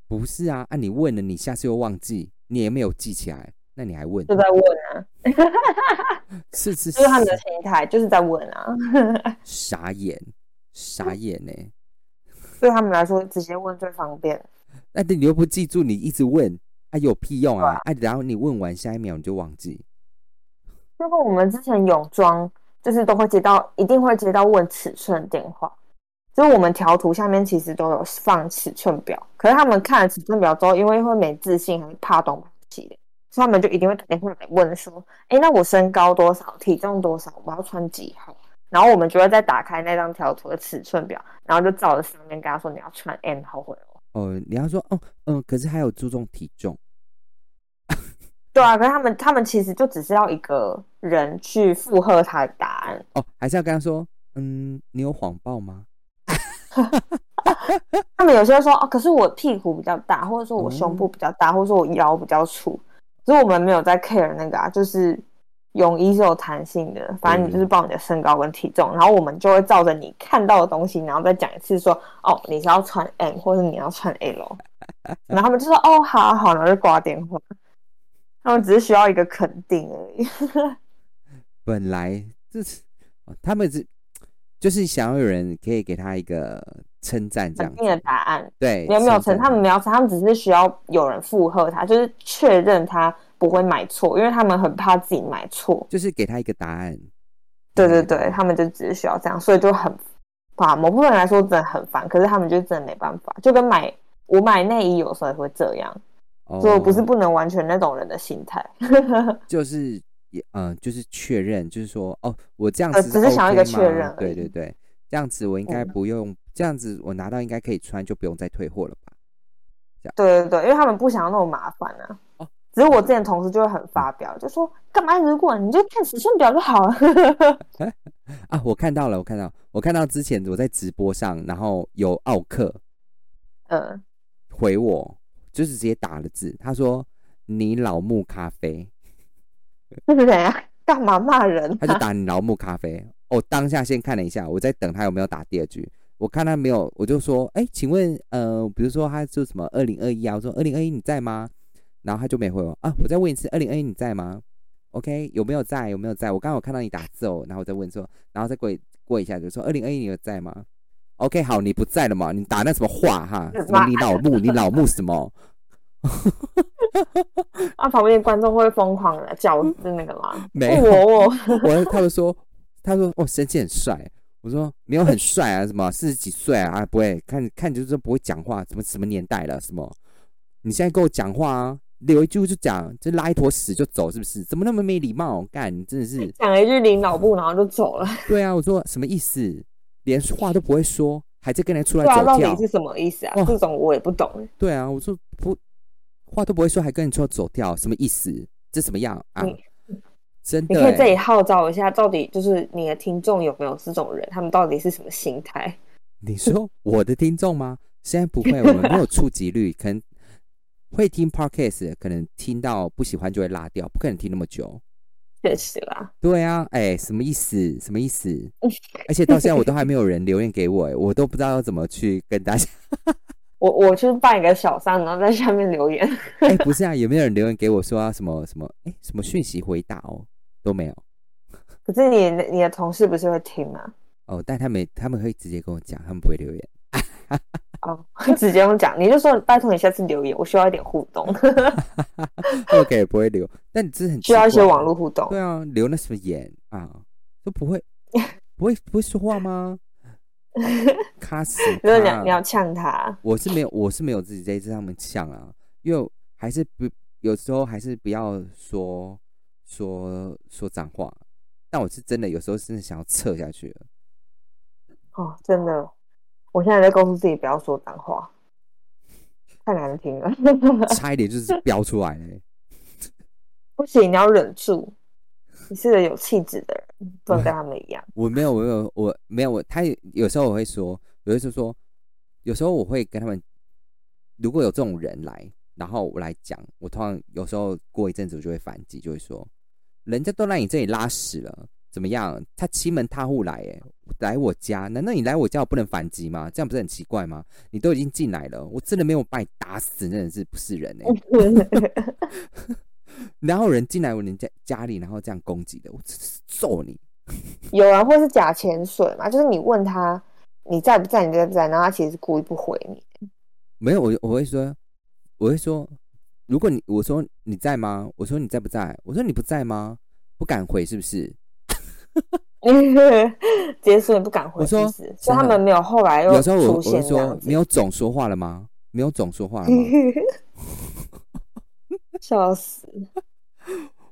不是啊，啊你问了，你下次又忘记，你也没有记起来。那你还问？就在问啊，是是，就是他们的心态，就是在问啊。傻眼，傻眼呢。对他们来说，直接问最方便。那你又不记住，你一直问，啊有屁用啊？啊，然后你问完下一秒你就忘记。就跟我们之前泳装，就是都会接到，一定会接到问尺寸电话。就是我们调图下面其实都有放尺寸表，可是他们看了尺寸表之后，因为会没自信，还是怕东。所以他们就一定会打电话来问说，哎，那我身高多少，体重多少，我要穿几号？然后我们就会再打开那张条图的尺寸表，然后就照着上面跟他说你要穿 M 号回哦。哦，你要说哦，嗯，可是还有注重体重。对啊，可是他们他们其实就只是要一个人去附和他的答案。哦，还是要跟他说，嗯，你有谎报吗？他们有些说哦，可是我屁股比较大，或者说我胸部比较大，或者说我腰比较粗，可是我们没有在 care 那个啊，就是。泳衣是有弹性的，反正你就是报你的身高跟体重，然后我们就会照着你看到的东西，然后再讲一次说，哦，你是要穿 M 或者你要穿 L，然后他们就说，哦，好好，然后就挂电话。他们只是需要一个肯定而已。本来这是他们是就是想要有人可以给他一个称赞，这样定的答案。对，有没有称？他们没有称，他们只是需要有人附和他，就是确认他。不会买错，因为他们很怕自己买错，就是给他一个答案。对对对，他们就只是需要这样，所以就很把某部分人来说真的很烦。可是他们就真的没办法，就跟买我买内衣有时候也会这样，所以不是不能完全那种人的心态。就是也嗯，就是确认，就是说哦，我这样子只是想要一个确认。对对对，这样子我应该不用，这样子我拿到应该可以穿，就不用再退货了吧？对对对，因为他们不想要那么麻烦啊。哦。只是我之前同事就会很发表，就说干嘛？如果你就看尺寸表就好了。啊，我看到了，我看到，我看到之前我在直播上，然后有奥克，嗯，回我就是直接打了字，他说你老木咖啡，这是谁啊？干嘛骂人？他就打你老木咖啡。哦，当下先看了一下，我在等他有没有打第二局。我看他没有，我就说，哎，请问，呃，比如说他说什么二零二一啊？我说二零二一你在吗？然后他就没回我啊！我再问一次，二零二一你在吗？OK，有没有在？有没有在？我刚刚有看到你打字哦，然后我再问说，然后再过过一下就说二零二一你有在吗？OK，好，你不在了嘛？你打那什么话哈？什么你老木？你老木什么？啊！旁边观众会疯狂的叫是那个吗？没有，我我他们说他说哦，神奇很帅。我说没有很帅啊，什么四十几岁啊？不会看看就是不会讲话，什么什么年代了？什么？你现在跟我讲话啊？留一句就讲，就拉一坨屎就走，是不是？怎么那么没礼貌？干，你真的是讲一句领导部，然后就走了。对啊，我说什么意思？连话都不会说，还在跟人出来走跳，到底是什么意思啊？这种我也不懂。对啊，我说不，话都不会说，还跟你出来走跳，什么意思？这什么样啊？真的，你可以这里号召一下，到底就是你的听众有没有这种人？他们到底是什么心态？你说我的听众吗？现在不会，我们没有触及率，可能。会听 podcast 可能听到不喜欢就会拉掉，不可能听那么久。确实啦。对啊，哎，什么意思？什么意思？而且到现在我都还没有人留言给我，哎，我都不知道要怎么去跟大家。我我去办一个小三，然后在下面留言。哎，不是啊，有没有人留言给我说啊什么什么？哎，什么讯息回答哦？都没有。可是你你的同事不是会听吗？哦，但他们他们会直接跟我讲，他们不会留言。哦，直接用讲，你就说拜托你下次留言，我需要一点互动。OK，不会留，但你这很需要一些网络互动。对啊，留那什么言啊，都不会，不会不会说话吗？卡死！如果你你要呛他，我是没有，我是没有自己在这上面呛啊，因为还是不有时候还是不要说说说脏话，但我是真的有时候真的想要撤下去了。哦，真的。我现在在告诉自己不要说脏话，太难听了。差一点就是飙出来了。不行，你要忍住。你是个有气质的人，不能跟他们一样。我没有，我没有，我没有。我他有时候我会说，有的时候说，有时候我会跟他们，如果有这种人来，然后我来讲，我通常有时候过一阵子我就会反击，就会说，人家都来你这里拉屎了。怎么样？他欺门踏户来，哎，来我家，难道你来我家我不能反击吗？这样不是很奇怪吗？你都已经进来了，我真的没有把你打死，真的是不是人哎！然后人进来我人家家里，然后这样攻击的，我真是揍你！有啊，或是假潜水嘛？就是你问他你在不在，你在不在，然后他其实是故意不回你。没有，我我会说，我会说，如果你我说你在吗？我说你在不在？我说你不在吗？不敢回是不是？结束也不敢回，我说，所以他们没有后来又有时候我我说没有总说话了吗？没有总说话了吗？笑死！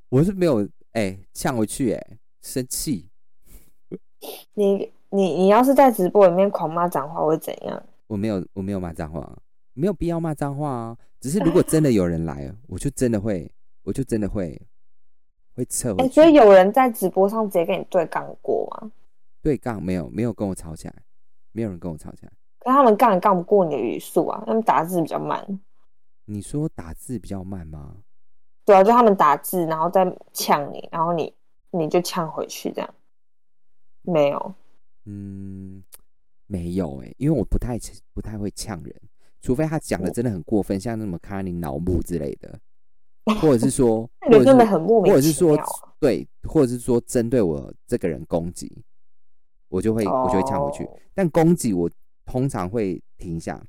我是没有哎呛回去哎，生气。你你你要是在直播里面狂骂脏话会怎样？我没有我没有骂脏话，没有必要骂脏话啊。只是如果真的有人来，我就真的会，我就真的会会撤回哎、去。所以有人在直播上直接跟你对杠过吗？对杠没有没有跟我吵起来，没有人跟我吵起来。可他们杠也杠不过你的语速啊，他们打字比较慢。你说打字比较慢吗？对啊，就他们打字，然后再呛你，然后你你就呛回去，这样没有。嗯，没有哎、因为我不太不太会呛人，除非他讲的真的很过分，像那么卡你脑幕之类的，或者是说，或者是很莫名或者是说。对，或者是说针对我这个人攻击，我就会我就会呛回去。哦但攻击我通常会停下，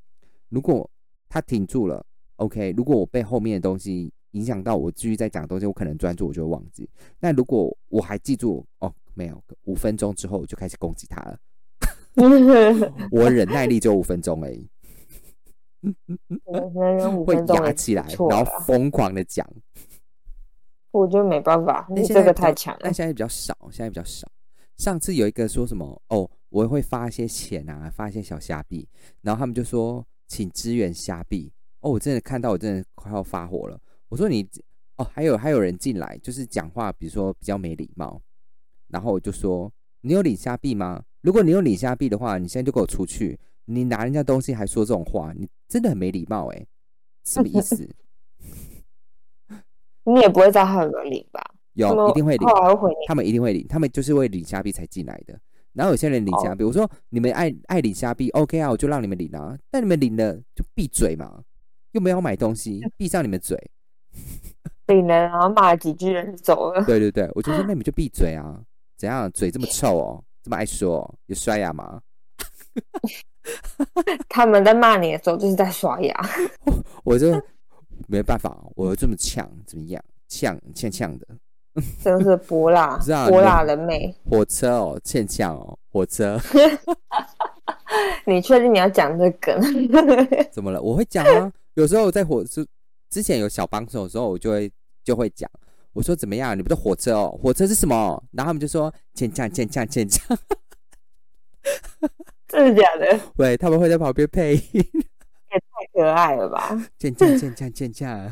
如果他停住了，OK。如果我被后面的东西影响到我继续在讲东西，我可能专注，我就会忘记。那如果我还记住，哦，没有，五分钟之后我就开始攻击他了。我忍耐力就五分钟而已，会分钟也压起来然后疯狂的讲。我觉得没办法，你这个太强了但。现在比较少，现在比较少。上次有一个说什么哦，我会发一些钱啊，发一些小虾币，然后他们就说请支援虾币。哦，我真的看到我真的快要发火了。我说你哦，还有还有人进来，就是讲话，比如说比较没礼貌，然后我就说你有领虾币吗？如果你有领虾币的话，你现在就给我出去。你拿人家东西还说这种话，你真的很没礼貌哎、什么意思？你也不会知道他有没有领吧？有一定会领。他们一定会领，他们就是为领虾币才进来的。然后有些人领虾币，我说你们爱爱领虾币，OK 啊，我就让你们领啊。但你们领了就闭嘴嘛，又没有买东西，闭上你们嘴。领了，然后骂了几句人就走了。对对对，我就说 那你们就闭嘴啊，怎样嘴这么臭哦，这么爱说哦，有刷牙吗？他们在骂你的时候就是在刷牙。我就没办法，我这么呛，怎么样？呛呛呛的，真的是博辣不是啊，泼你辣人美。火车哦，欠呛哦，火车 你确定你要讲这个梗？怎么了？我会讲啊，有时候在火车之前有小帮手的时候，我就会就会讲，我说怎么样？你不是火车哦？火车是什么？然后他们就说欠呛欠呛欠呛，真的假的？喂，他们会在旁边配音，也太可爱了吧！欠呛欠呛欠呛，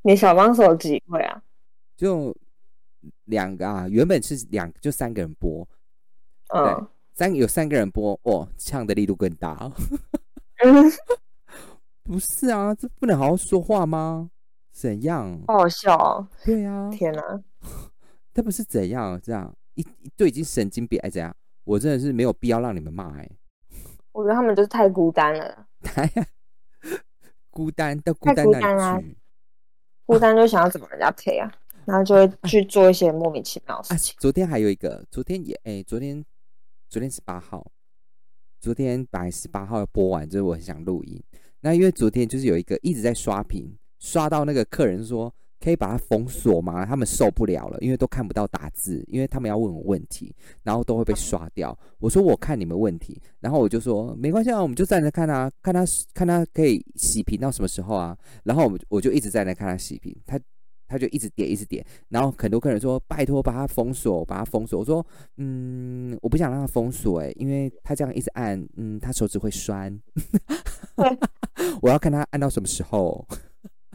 你小帮手几会啊？就两个啊，原本是两就三个人播，嗯三有三个人播，哦，唱的力度更大哦。嗯，不是啊，这不能好好说话吗？怎样？好好笑哦！对啊，天哪，他不是怎样这样一一都已经神经病哎，怎样？我真的是没有必要让你们骂哎，我觉得他们就是太孤单了，孤单到孤太单那孤单啦里去孤单就想要怎么人家陪啊，然后就会 去做一些莫名其妙的啊事情。！昨天还有一个，昨天也哎，昨天昨天十八号，昨天本来十八号要播完，就是我很想录音。那因为昨天就是有一个一直在刷屏，刷到那个客人说可以把它封锁吗？他们受不了了，因为都看不到打字，因为他们要问我问题，然后都会被刷掉。我说我看你们问题，然后我就说没关系啊，我们就站着看啊，看他看他可以洗屏到什么时候啊。然后我们我就一直在那看他洗屏，他他就一直点一直点，然后很多客人说拜托把它封锁，把它封锁。我说嗯，我不想让他封锁哎、因为他这样一直按，嗯，他手指会酸。我要看他按到什么时候，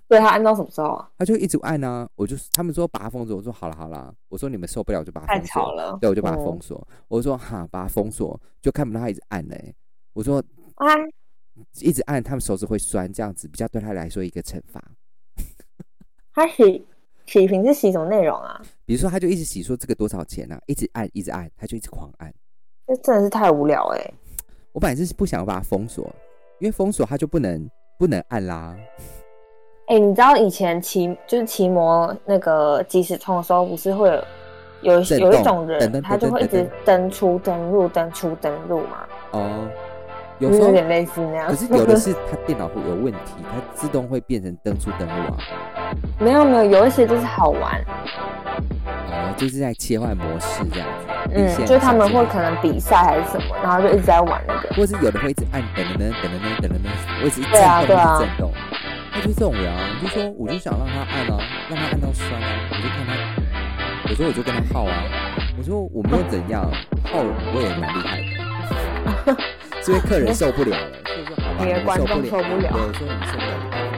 对他按到什么时候啊？他就一直按啊。我就他们说把他封锁，我说好了好了，我说你们受不了我就把他太封锁。吵了。对，我就把他嗯封锁。我说哈，把他封锁，就看不到他一直按嘞、我说啊，一直按，他们手指会酸，这样子比较对他来说一个惩罚。他洗洗屏是洗什么内容啊？比如说，他就一直洗说这个多少钱啊，一直按，一直按，他就一直狂按。这真的是太无聊哎、我本来是不想把它封锁，因为封锁他就不能不能按啦。哎你知道以前骑就是骑摩那个即时冲的时候不是会有有一种人他就会一直登出登入登出登入吗哦有有点类似那样可是有的是他电脑会有问题它自动会变成登出登录啊 没有没有有一些就是好玩。就是在切换模式这样子嗯就他们会可能比赛还是什么然后就一直在玩那个或是有的会一直按等等等等等等我一直一直都是震动他就这种人啊，我就说我就想让他按啊，让他按到酸啊，我就看他，有时候我就跟他耗啊，我说我没有怎样，耗我也蛮厉害的，是因为客人受不了了，所以说好吧，我受不了，众受不了对，所以你受不了。